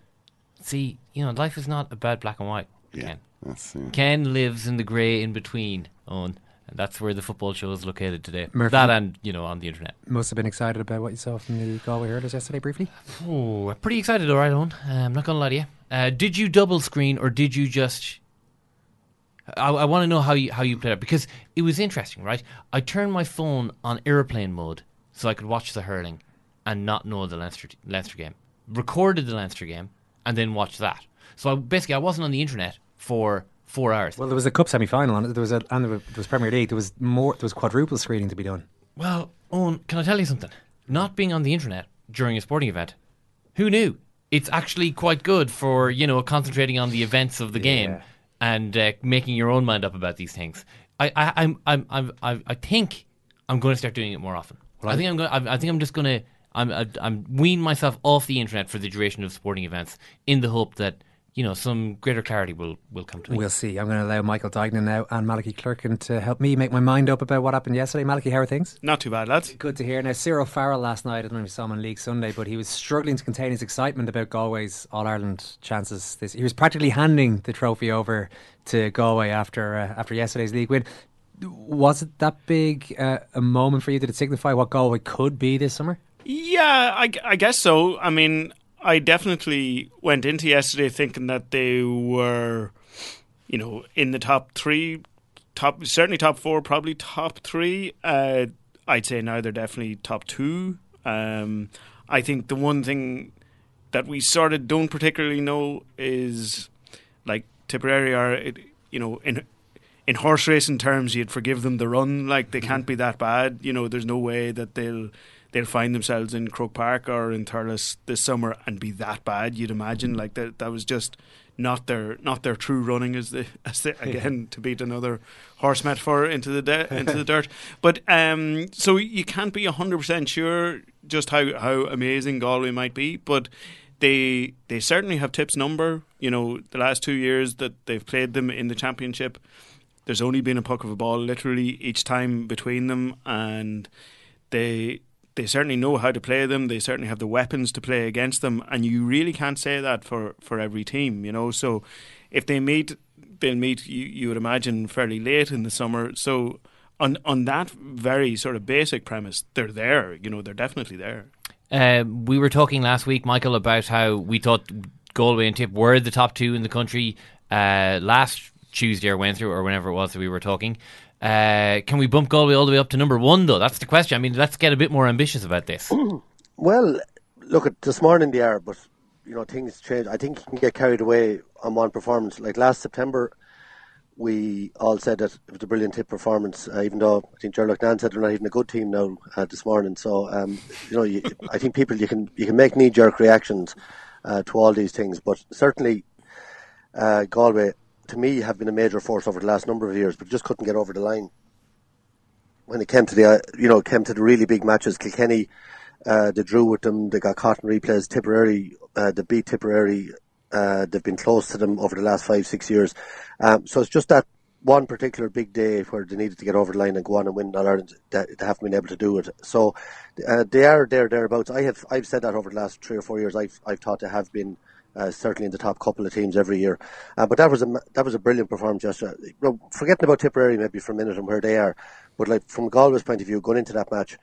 See, you know, life is not about black and white. Yeah, Ken. That's Ken lives in the grey in between, Eoin. And that's where the football show is located today. Murphy. That and, you know, on the internet. Must have been excited about what you saw from the Galway Hurlers yesterday, briefly. Oh, pretty excited, all right, Eoin. Uh, I'm not going to lie to you. Uh, did you double screen or did you just. I, I want to know how you how you played it because it was interesting, right? I turned my phone on airplane mode so I could watch the hurling and not know the Leinster Leinster game. Recorded the Leinster game and then watched that. So I, basically, I wasn't on the internet for four hours. Well, there was a cup semi-final on it. There was a and there was, Premier League. There was more. There was quadruple screening to be done. Well, Eoin, can I tell you something? Not being on the internet during a sporting event, who knew? It's actually quite good for you know concentrating on the events of the game and uh, making your own mind up about these things. I, I, I'm, I'm, I'm, I, I think I'm going to start doing it more often. I think I'm going. I, I think I'm just going to. I'm, I'm wean myself off the internet for the duration of sporting events in the hope that you know some greater clarity will will come to me. We'll see. I'm going to allow Michael Duignan now and Malachy Clerkin to help me make my mind up about what happened yesterday. Malachy, how are things? Not too bad, lads. Good to hear. Now, Cyril Farrell last night, I don't know if you saw him on League Sunday, but he was struggling to contain his excitement about Galway's All Ireland chances. This he was practically handing the trophy over to Galway after uh, after yesterday's league win. Was it that big uh, a moment for you? Did it signify what Galway could be this summer? Yeah, I, I guess so. I mean, I definitely went into yesterday thinking that they were, you know, in the top three, top certainly top four, probably top three. Uh, I'd say now they're definitely top two. Um, I think the one thing that we sort of don't particularly know is like Tipperary are, it- you know, in in horse racing terms, you'd forgive them the run. Like they can't be that bad. You know, there's no way that they'll they'll find themselves in Croke Park or in Thurles this summer and be that bad. You'd imagine like that. That was just not their not their true running as the as the, again to beat another horse metaphor into the de- into the dirt. But um, so you can't be hundred percent sure just how how amazing Galway might be, but. They they certainly have tips number. You know, the last two years that they've played them in the championship, there's only been a puck of a ball literally each time between them, and they they certainly know how to play them. They certainly have the weapons to play against them, and you really can't say that for, for every team, you know. So if they meet, they'll meet. You you would imagine fairly late in the summer. So on on that very sort of basic premise, they're there. You know, they're definitely there. Uh, we were talking last week, Michael, about how we thought Galway and Tip were the top two in the country uh, last Tuesday or Wednesday or whenever it was that we were talking. Uh, can we bump Galway all the way up to number one, though? That's the question. I mean, let's get a bit more ambitious about this. Well, look at this morning they are, but you know things change. I think you can get carried away on one performance. Like last September, we all said that it was a brilliant tip performance. Uh, even though I think Ger Loughnane said they're not even a good team now uh, this morning. So um, you know, you, I think people you can you can make knee jerk reactions uh, to all these things, but certainly uh, Galway, to me, have been a major force over the last number of years, but just couldn't get over the line when it came to the uh, you know came to the really big matches. Kilkenny, uh, they drew with them. They got caught in replays. Tipperary, uh, they beat Tipperary. Uh, they've been close to them over the last five six years. Um, so it's just that one particular big day where they needed to get over the line and go on and win All Ireland, they, haven't been able to do it. So uh, they are there thereabouts. I have I've said that over the last three or four years. I've I've thought they have been uh, certainly in the top couple of teams every year. Uh, but that was a that was a brilliant performance. You know, forgetting about Tipperary maybe for a minute and where they are, but like from Galway's point of view, going into that match,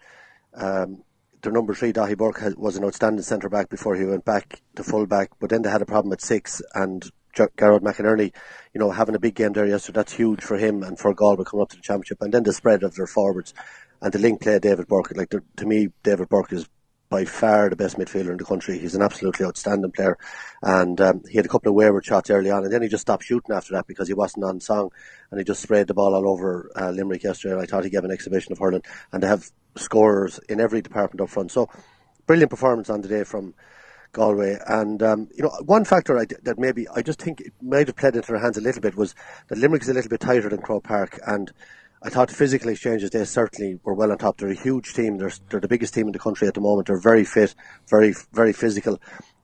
um, their number three Daithí Burke has, was an outstanding centre back before he went back to full back. But then they had a problem at six, and Gearóid McInerney, you know, having a big game there yesterday, that's huge for him and for Galway coming up to the championship. And then the spread of their forwards and the link play David Burke. Like to me, David Burke is by far the best midfielder in the country. He's an absolutely outstanding player, and um, he had a couple of wayward shots early on, and then he just stopped shooting after that because he wasn't on song, and he just sprayed the ball all over uh, Limerick yesterday. And I thought he gave an exhibition of hurling, and they have scorers in every department up front. So, brilliant performance on the day from. Galway. And um, you know, one factor I, that maybe I just think it might have played into their hands a little bit was that Limerick is a little bit tighter than Croke Park, and I thought physical exchanges they certainly were well on top. They're a huge team. They're, they're the biggest team in the country at the moment. They're very fit, very very physical.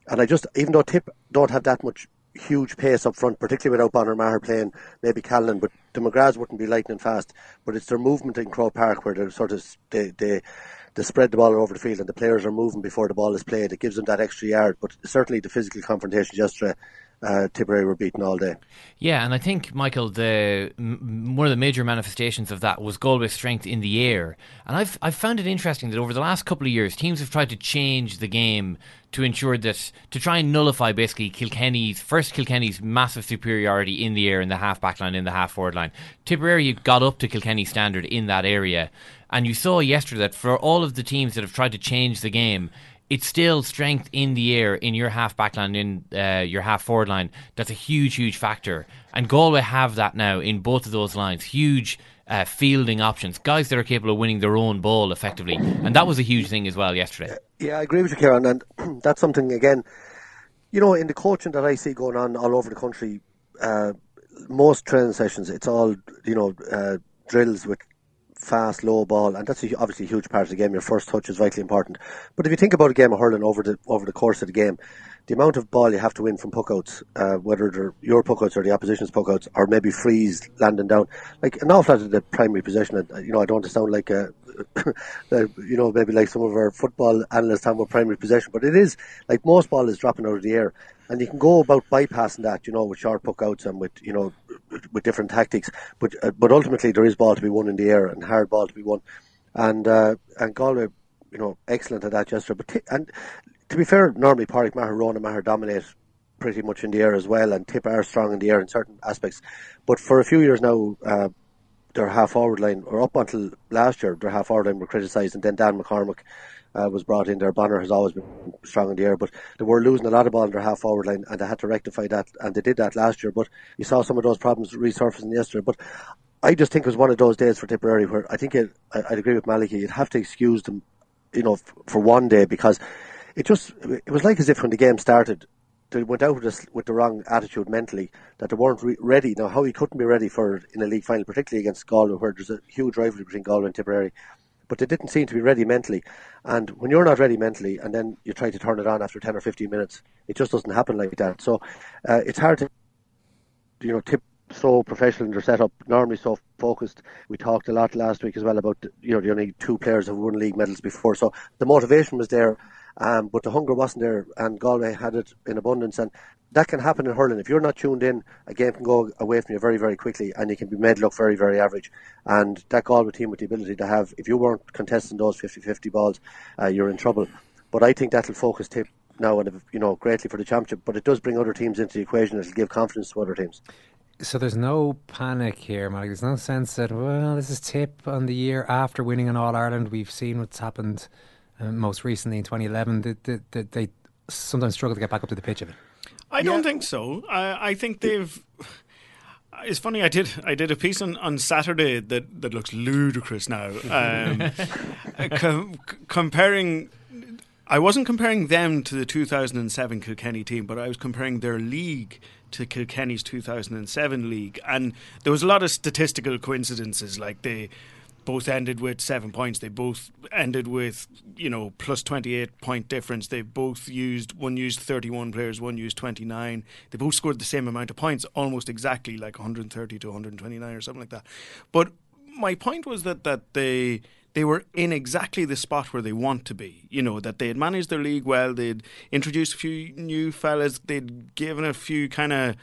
And I just, even though Tip don't have that much huge pace up front, particularly without Bonner Maher playing, maybe Callanan, but the McGraths wouldn't be lightning fast. But it's their movement in Croke Park where they're sort of they they they spread the ball over the field and the players are moving before the ball is played. It gives them that extra yard. But certainly the physical confrontation yesterday uh, Tipperary were beaten all day. Yeah, and I think Michael, the m- one of the major manifestations of that was Galway's strength in the air, and I've I've found it interesting that over the last couple of years, teams have tried to change the game to ensure that to try and nullify basically Kilkenny's first Kilkenny's massive superiority in the air in the half back line in the half forward line. Tipperary got up to Kilkenny standard in that area, and you saw yesterday that for all of the teams that have tried to change the game, it's still strength in the air in your half back line, in uh, your half forward line. That's a huge, huge factor. And Galway have that now in both of those lines. Huge uh, fielding options, guys that are capable of winning their own ball effectively. And that was a huge thing as well yesterday. Yeah, I agree with you, Kieran. And that's something, again, you know, in the coaching that I see going on all over the country, uh, most training sessions, it's all, you know, uh, drills with fast, low ball, and that's a, obviously a huge part of the game. Your first touch is vitally important. But if you think about a game of hurling over the over the course of the game, the amount of ball you have to win from puckouts, uh, whether they're your puckouts or the opposition's puckouts, or maybe frees landing down, like an awful lot of the primary possession. You know, I don't want to sound like a, you know, maybe like some of our football analysts talking about primary possession, but it is like most ball is dropping out of the air, and you can go about bypassing that, you know, with short puckouts and with you know with different tactics. But uh, but ultimately, there is ball to be won in the air and hard ball to be won, and uh, and Galway, you know, excellent at that gesture. But t- and to be fair, normally Pádraig Maher, Ronan Maher dominate pretty much in the air as well, and Tip are strong in the air in certain aspects. But for a few years now, uh, their half forward line, or up until last year, their half forward line were criticised, and then Dan McCormack uh, was brought in there. Bonner has always been strong in the air, but they were losing a lot of ball in their half forward line, and they had to rectify that, and they did that last year. But you saw some of those problems resurfacing yesterday. But I just think it was one of those days for Tipperary where I think it, I, would agree with Malachy. You'd have to excuse them, you know, f- for one day because it just it was like as if when the game started. They went out with, with the wrong attitude mentally that they weren't re- ready. Now, how he couldn't be ready for in a league final, particularly against Galway, where there's a huge rivalry between Galway and Tipperary, but they didn't seem to be ready mentally. And when you're not ready mentally, and then you try to turn it on after ten or fifteen minutes, it just doesn't happen like that. So uh, it's hard to, you know, tip so professional in their setup, normally so focused. We talked a lot last week as well about you know the only two players have won league medals before, so the motivation was there, um, but the hunger wasn't there, and Galway had it in abundance. And that can happen in hurling. If you're not tuned in, a game can go away from you very, very quickly, and you can be made look very, very average. And that Galway team with the ability to have, if you weren't contesting those 50-50 balls, uh, you're in trouble. But I think that'll focus tip now, and you know, greatly for the championship. But it does bring other teams into the equation. It'll give confidence to other teams. So there's no panic here, Mike. There's no sense that well, this is tip on the year after winning an All Ireland. We've seen what's happened uh, most recently in 2011. They, they, they sometimes struggle to get back up to the pitch of it. I don't think so. I, I think they've. It's funny. I did. I did a piece on, on Saturday that, that looks ludicrous now, um, com- comparing I wasn't comparing them to the 2007 Kilkenny team, but I was comparing their league to Kilkenny's 2007 league, and there was a lot of statistical coincidences. Like they both ended with seven points. They both ended with you know plus 28 point difference. They both used one used 31 players, one used 29. They both scored the same amount of points, almost exactly like 130 to 129 or something like that. But my point was that that they they were in exactly the spot where they want to be. You know, that they had managed their league well, they'd introduced a few new fellas, they'd given a few kind of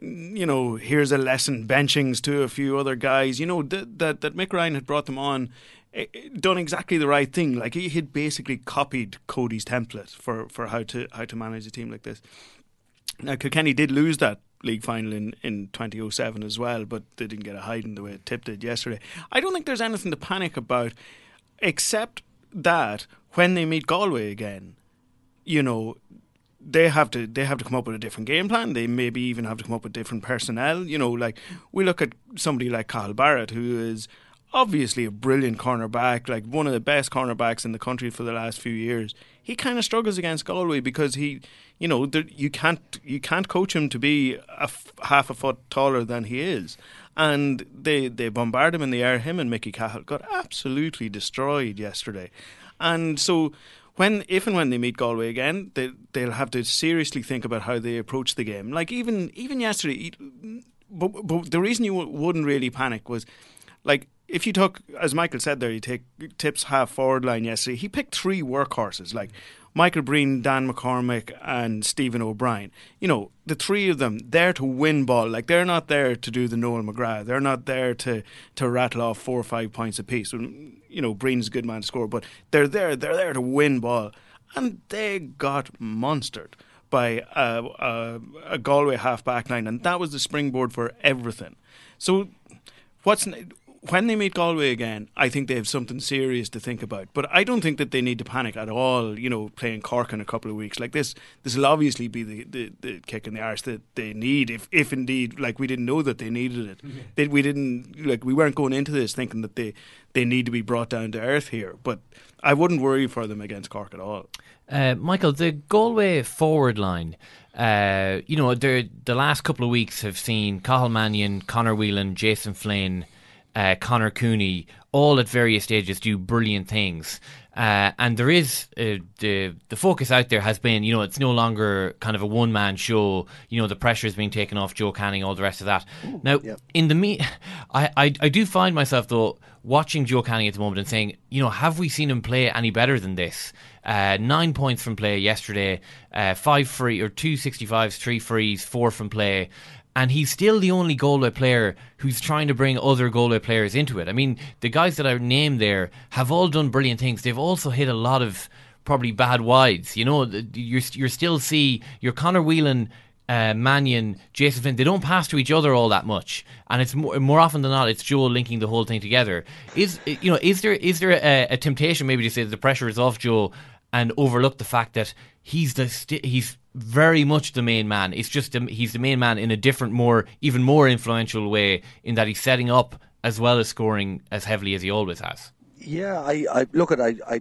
you know, here's a lesson benchings to a few other guys. You know, that that, that Mick Ryan had brought them on, eh, eh, done exactly the right thing. Like he had basically copied Cody's template for, for how to how to manage a team like this. Now Kilkenny did lose that league final in, in 2007 as well, but they didn't get a hiding the way it Tip did yesterday. I don't think there's anything to panic about, except that when they meet Galway again, you know, they have to they have to come up with a different game plan. They maybe even have to come up with different personnel. You know, like we look at somebody like Cathal Barrett, who is obviously a brilliant cornerback, like one of the best cornerbacks in the country for the last few years. He kind of struggles against Galway because he, you know, there, you can't you can't coach him to be a f- half a foot taller than he is, and they they bombard him in the air. Him and Mickey Cahill got absolutely destroyed yesterday, and so. When, if and when they meet Galway again, they they'll have to seriously think about how they approach the game. Like even even yesterday, but, but the reason you wouldn't really panic was, like if you took, as Michael said there, you take Tips half forward line yesterday. He picked three workhorses like Michael Breen, Dan McCormack, and Stephen O'Brien. You know, the three of them there to win ball. Like they're not there to do the Noel McGrath. They're not there to to rattle off four or five points apiece. You know, Breen's a good man to score, but they're there. They're there to win ball, and they got monstered by a, a, a Galway half back line, and that was the springboard for everything. So, what's when they meet Galway again, I think they have something serious to think about. But I don't think that they need to panic at all. You know, playing Cork in a couple of weeks like this, this will obviously be the, the, the kick in the arse that they need. If if indeed, like we didn't know that they needed it, mm-hmm. they, we didn't like we weren't going into this thinking that they they need to be brought down to earth here. But I wouldn't worry for them against Cork at all. Uh, Michael, the Galway forward line. Uh, you know, the last couple of weeks have seen Cathal Mannion, Conor Whelan, Jason Flynn uh, Conor Cooney, all at various stages do brilliant things. Uh, and there is uh, the the focus out there has been, you know, it's no longer kind of a one man show. You know, the pressure is being taken off Joe Canning, all the rest of that. Ooh, now, yep. in the me, I, I I do find myself though watching Joe Canning at the moment and saying, you know, have we seen him play any better than this? Uh, nine points from play yesterday, uh, five free or two sixty fives, three frees, four from play and he's still the only Galway player who's trying to bring other Galway players into it. I mean, the guys that are named there have all done brilliant things. They've also hit a lot of probably bad wides. You know, you're you're still see your Conor Whelan. Uh, Mannion, Jason Flynn, they don't pass to each other all that much, and it's more, more often than not it's Joe linking the whole thing together. Is you know is there is there a, a temptation maybe to say the pressure is off Joe and overlook the fact that he's the st- he's very much the main man. It's just he's the main man in a different, more even more influential way in that he's setting up as well as scoring as heavily as he always has. Yeah, I, I look at I, I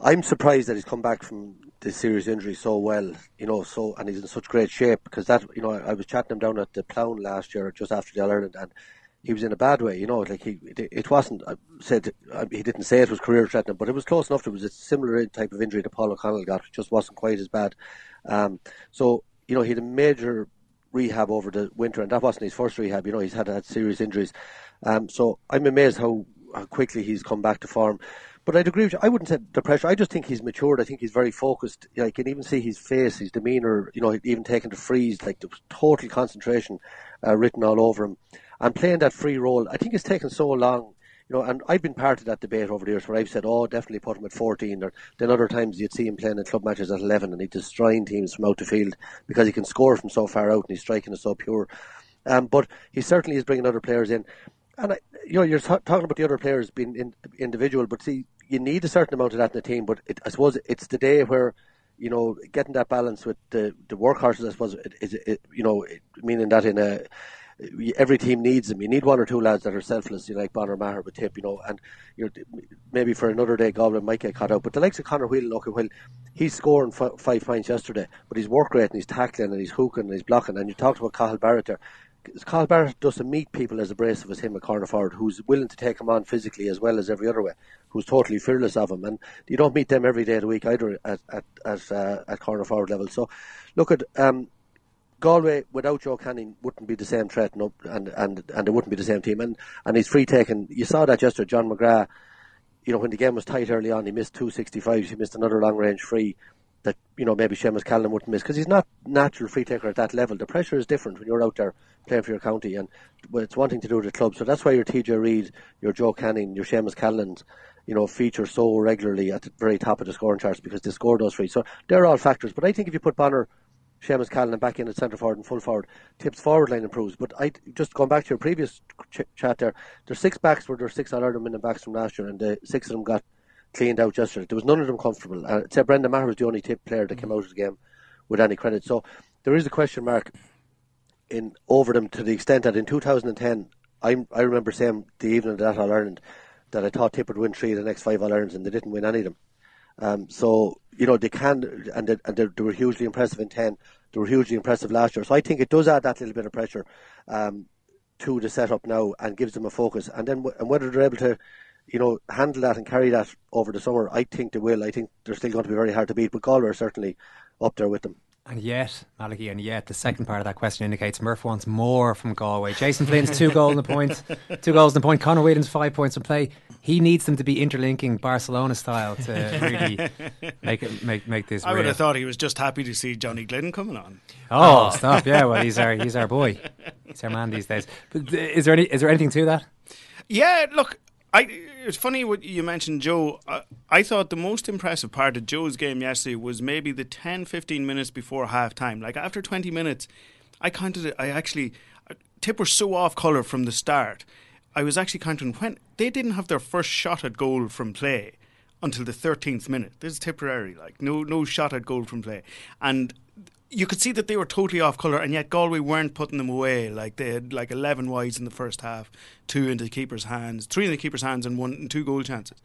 I'm surprised that he's come back from this serious injury so well, you know, so and he's in such great shape because that you know I, I was chatting him down at the Clown last year just after the Ireland and he was in a bad way, you know. Like he, it, wasn't. I said he didn't say it was career threatening, but it was close enough. It was a similar type of injury that Paul O'Connell got. It just wasn't quite as bad. Um, so you know he had a major rehab over the winter, and that wasn't his first rehab. You know he's had had serious injuries. Um, so I'm amazed how, how quickly he's come back to form. But I'd agree with you. I wouldn't say the pressure. I just think he's matured. I think he's very focused. You, know, you can even see his face, his demeanour. You know, even taking the freeze, like the total concentration uh, written all over him, and playing that free role. I think it's taken so long you know, and I've been part of that debate over the years where I've said, oh, definitely put him at 14. Or then other times you'd see him playing in club matches at 11 and he's destroying teams from out the field because he can score from so far out and he's striking is so pure. Um, but he certainly is bringing other players in. And, I, you know, you're t- talking about the other players being in, individual, but see, you need a certain amount of that in the team. But it, I suppose it's the day where you know, getting that balance with the the workhorses, I suppose, is, you know, meaning that in a every team needs them. You need one or two lads that are selfless, you know, like Bonner Maher with Tip, you know, and you know, maybe for another day Galway might get caught out. But the likes of Conor Whelan, well, he's scoring f- five points yesterday, but he's work rate and he's tackling and he's hooking and he's blocking. And you talked about Cathal Barrett there. Barrett doesn't meet people as abrasive as him at corner forward, who's willing to take him on physically as well as every other way, who's totally fearless of him, and you don't meet them every day of the week either at at at, uh, at corner forward level. So, look at um, Galway without Joe Canning wouldn't be the same threat, and and and it wouldn't be the same team. And and he's free taking. You saw that yesterday, John McGrath. You know when the game was tight early on, he missed two sixty fives. He missed another long range free that you know maybe Seamus Callanan wouldn't miss because he's not natural free taker at that level. The pressure is different when you're out there playing for your county, and it's one thing to do the club. So that's why your TJ Reid, your Joe Canning, your Seamus Callanan, you know, feature so regularly at the very top of the scoring charts because they score those free. So they're all factors. But I think if you put Bonner Seamus Callanan back in at centre forward and full forward, Tip's forward line improves. But I just going back to your previous ch- chat there, there's six backs where there's six All Ireland minute backs from last year, and six of them got cleaned out yesterday. There was none of them comfortable. Uh, say Brendan Maher was the only tip player that came out of the game with any credit. So there is a question mark in over them to the extent that in 2010, I I remember saying the evening of that All Ireland that I thought Tip would win three of the next five All Irelands, and they didn't win any of them. Um, so you know they can, and they, and they, they were hugely impressive in ten. They were hugely impressive last year. So I think it does add that little bit of pressure um, to the setup now and gives them a focus. And then and whether they're able to, you know, handle that and carry that over the summer, I think they will. I think they're still going to be very hard to beat, but Galway are certainly up there with them. And yet, Malachy, and yet, the second part of that question indicates Murph wants more from Galway. Jason Flynn's two goals in the point, two goals in the point. Conor Whelan's five points in play. He needs them to be interlinking Barcelona style to really make it make make this. I real. would have thought he was just happy to see Johnny Glynn coming on. Oh, oh, stop! Yeah, well, he's our he's our boy. He's our man these days. But is there any is there anything to that? Yeah, look, I it's funny what you mentioned Joe. I, I thought the most impressive part of Joe's game yesterday was maybe the 10 15 minutes before half time. Like after 20 minutes, I counted it. I actually Tip were so off colour from the start. I was actually counting when they didn't have their first shot at goal from play until the 13th minute. This is Tipperary, like no no shot at goal from play. And you could see that they were totally off colour, and yet Galway weren't putting them away. Like they had like eleven wides in the first half, two into the keeper's hands, three in the keeper's hands, and one and two goal chances.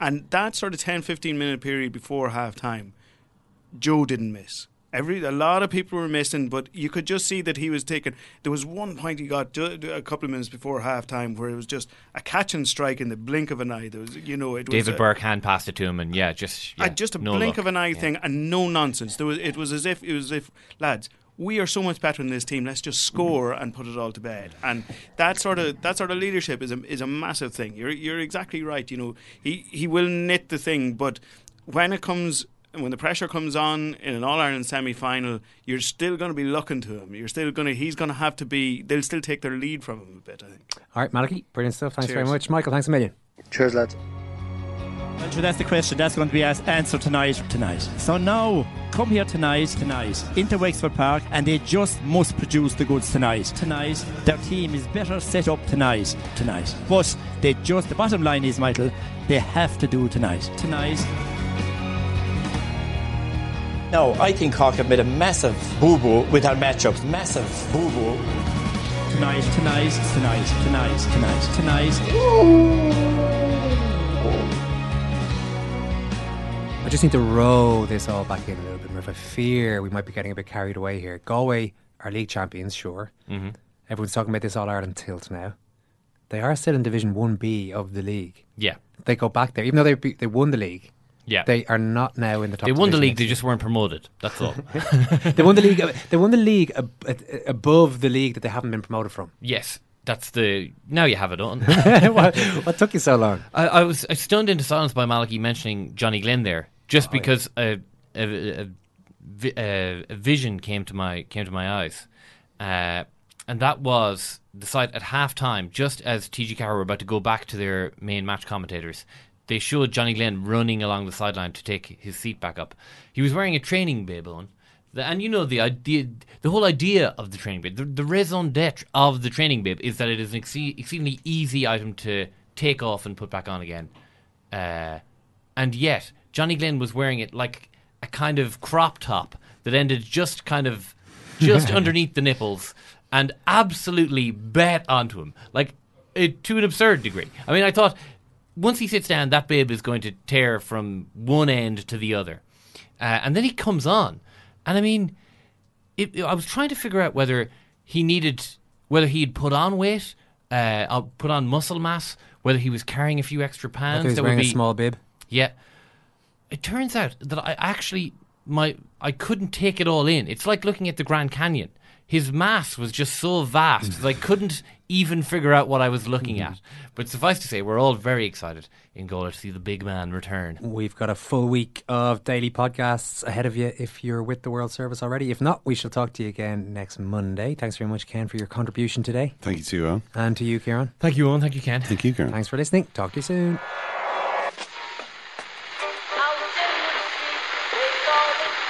And that sort of 10, 15 minute period before half time, Joe didn't miss. Every a lot of people were missing, but you could just see that he was taking. There was one point he got a couple of minutes before half time where it was just a catch and strike in the blink of an eye. There was, you know, it was David a, Burke hand passed it to him, and yeah, just yeah, just a no blink look. of an eye Yeah. thing and no nonsense. There was it was as if it was as if lads. We are so much better in this team. Let's just score and put it all to bed. And that sort of that sort of leadership is a is a massive thing. You're you're exactly right. You know he he will knit the thing, but when it comes when the pressure comes on in an All Ireland semi final, you're still going to be looking to him. You're still going to he's going to have to be. They'll still take their lead from him a bit. I think. All right, Malachy, brilliant stuff. Thanks very much, Michael. Thanks a million. Cheers, lads. Well, sure, that's the question. That's going to be asked, answered tonight. Tonight. So now, come here tonight, tonight, into Wexford Park, and they just must produce the goods tonight. Tonight, their team is better set up tonight. Tonight, but they just. The bottom line is, Michael, they have to do tonight. Tonight. No, I think Cork have made a massive boo boo with our matchups. Massive boo boo. Tonight, tonight, tonight, tonight, tonight, tonight. I just need to roll this all back in a little bit more. If I fear we might be getting a bit carried away here. Galway are league champions, sure. Mhm. Everyone's talking about this All Ireland tilt now. They are still in Division One B of the league. Yeah. They go back there, even though they be- they won the league. Yeah. they are not now in the top. They won the league, they just weren't promoted. That's all. they won the league. They won the league ab- ab- above the league that they haven't been promoted from. Yes, that's the. Now you have it on. what, what took you so long? I, I was I stunned into silence by Malachy mentioning Johnny Glynn there, just because a, a, a, a, a vision came to my came to my eyes, uh, and that was the sight at half time, just as TG Carroll were about to go back to their main match commentators. They showed Johnny Glynn running along the sideline to take his seat back up. He was wearing a training bib on. And you know the idea, the whole idea of the training bib, the, the raison d'être of the training bib is that it is an exce- exceedingly easy item to take off and put back on again. Uh, and yet, Johnny Glynn was wearing it like a kind of crop top that ended just kind of just underneath the nipples. and absolutely bet onto him, like it, to an absurd degree. I mean, I thought once he sits down, that bib is going to tear from one end to the other, uh, and then he comes on, and I mean, it, I was trying to figure out whether he needed, whether he'd put on weight, uh, I'll put on muscle mass, whether he was carrying a few extra pounds. he was wearing would a be, small bib. Yeah. It turns out that I actually my I couldn't take it all in. It's like looking at the Grand Canyon. His mass was just so vast that I couldn't even figure out what I was looking hmm. at. But suffice to say, we're all very excited in Gola to see the big man return. We've got a full week of daily podcasts ahead of you if you're with the World Service already. If not, we shall talk to you again next Monday. Thanks very much, Ken, for your contribution today. Thank you too, Eoin. And to you, Kieran. Thank you, Eoin. Thank you, Ken. Thank you, Kieran. Thanks for listening. Talk to you soon.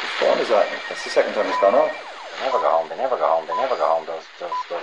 Whose phone is that? That's the second time it's gone off. They never go home, they never go home, they never go home, those, those, those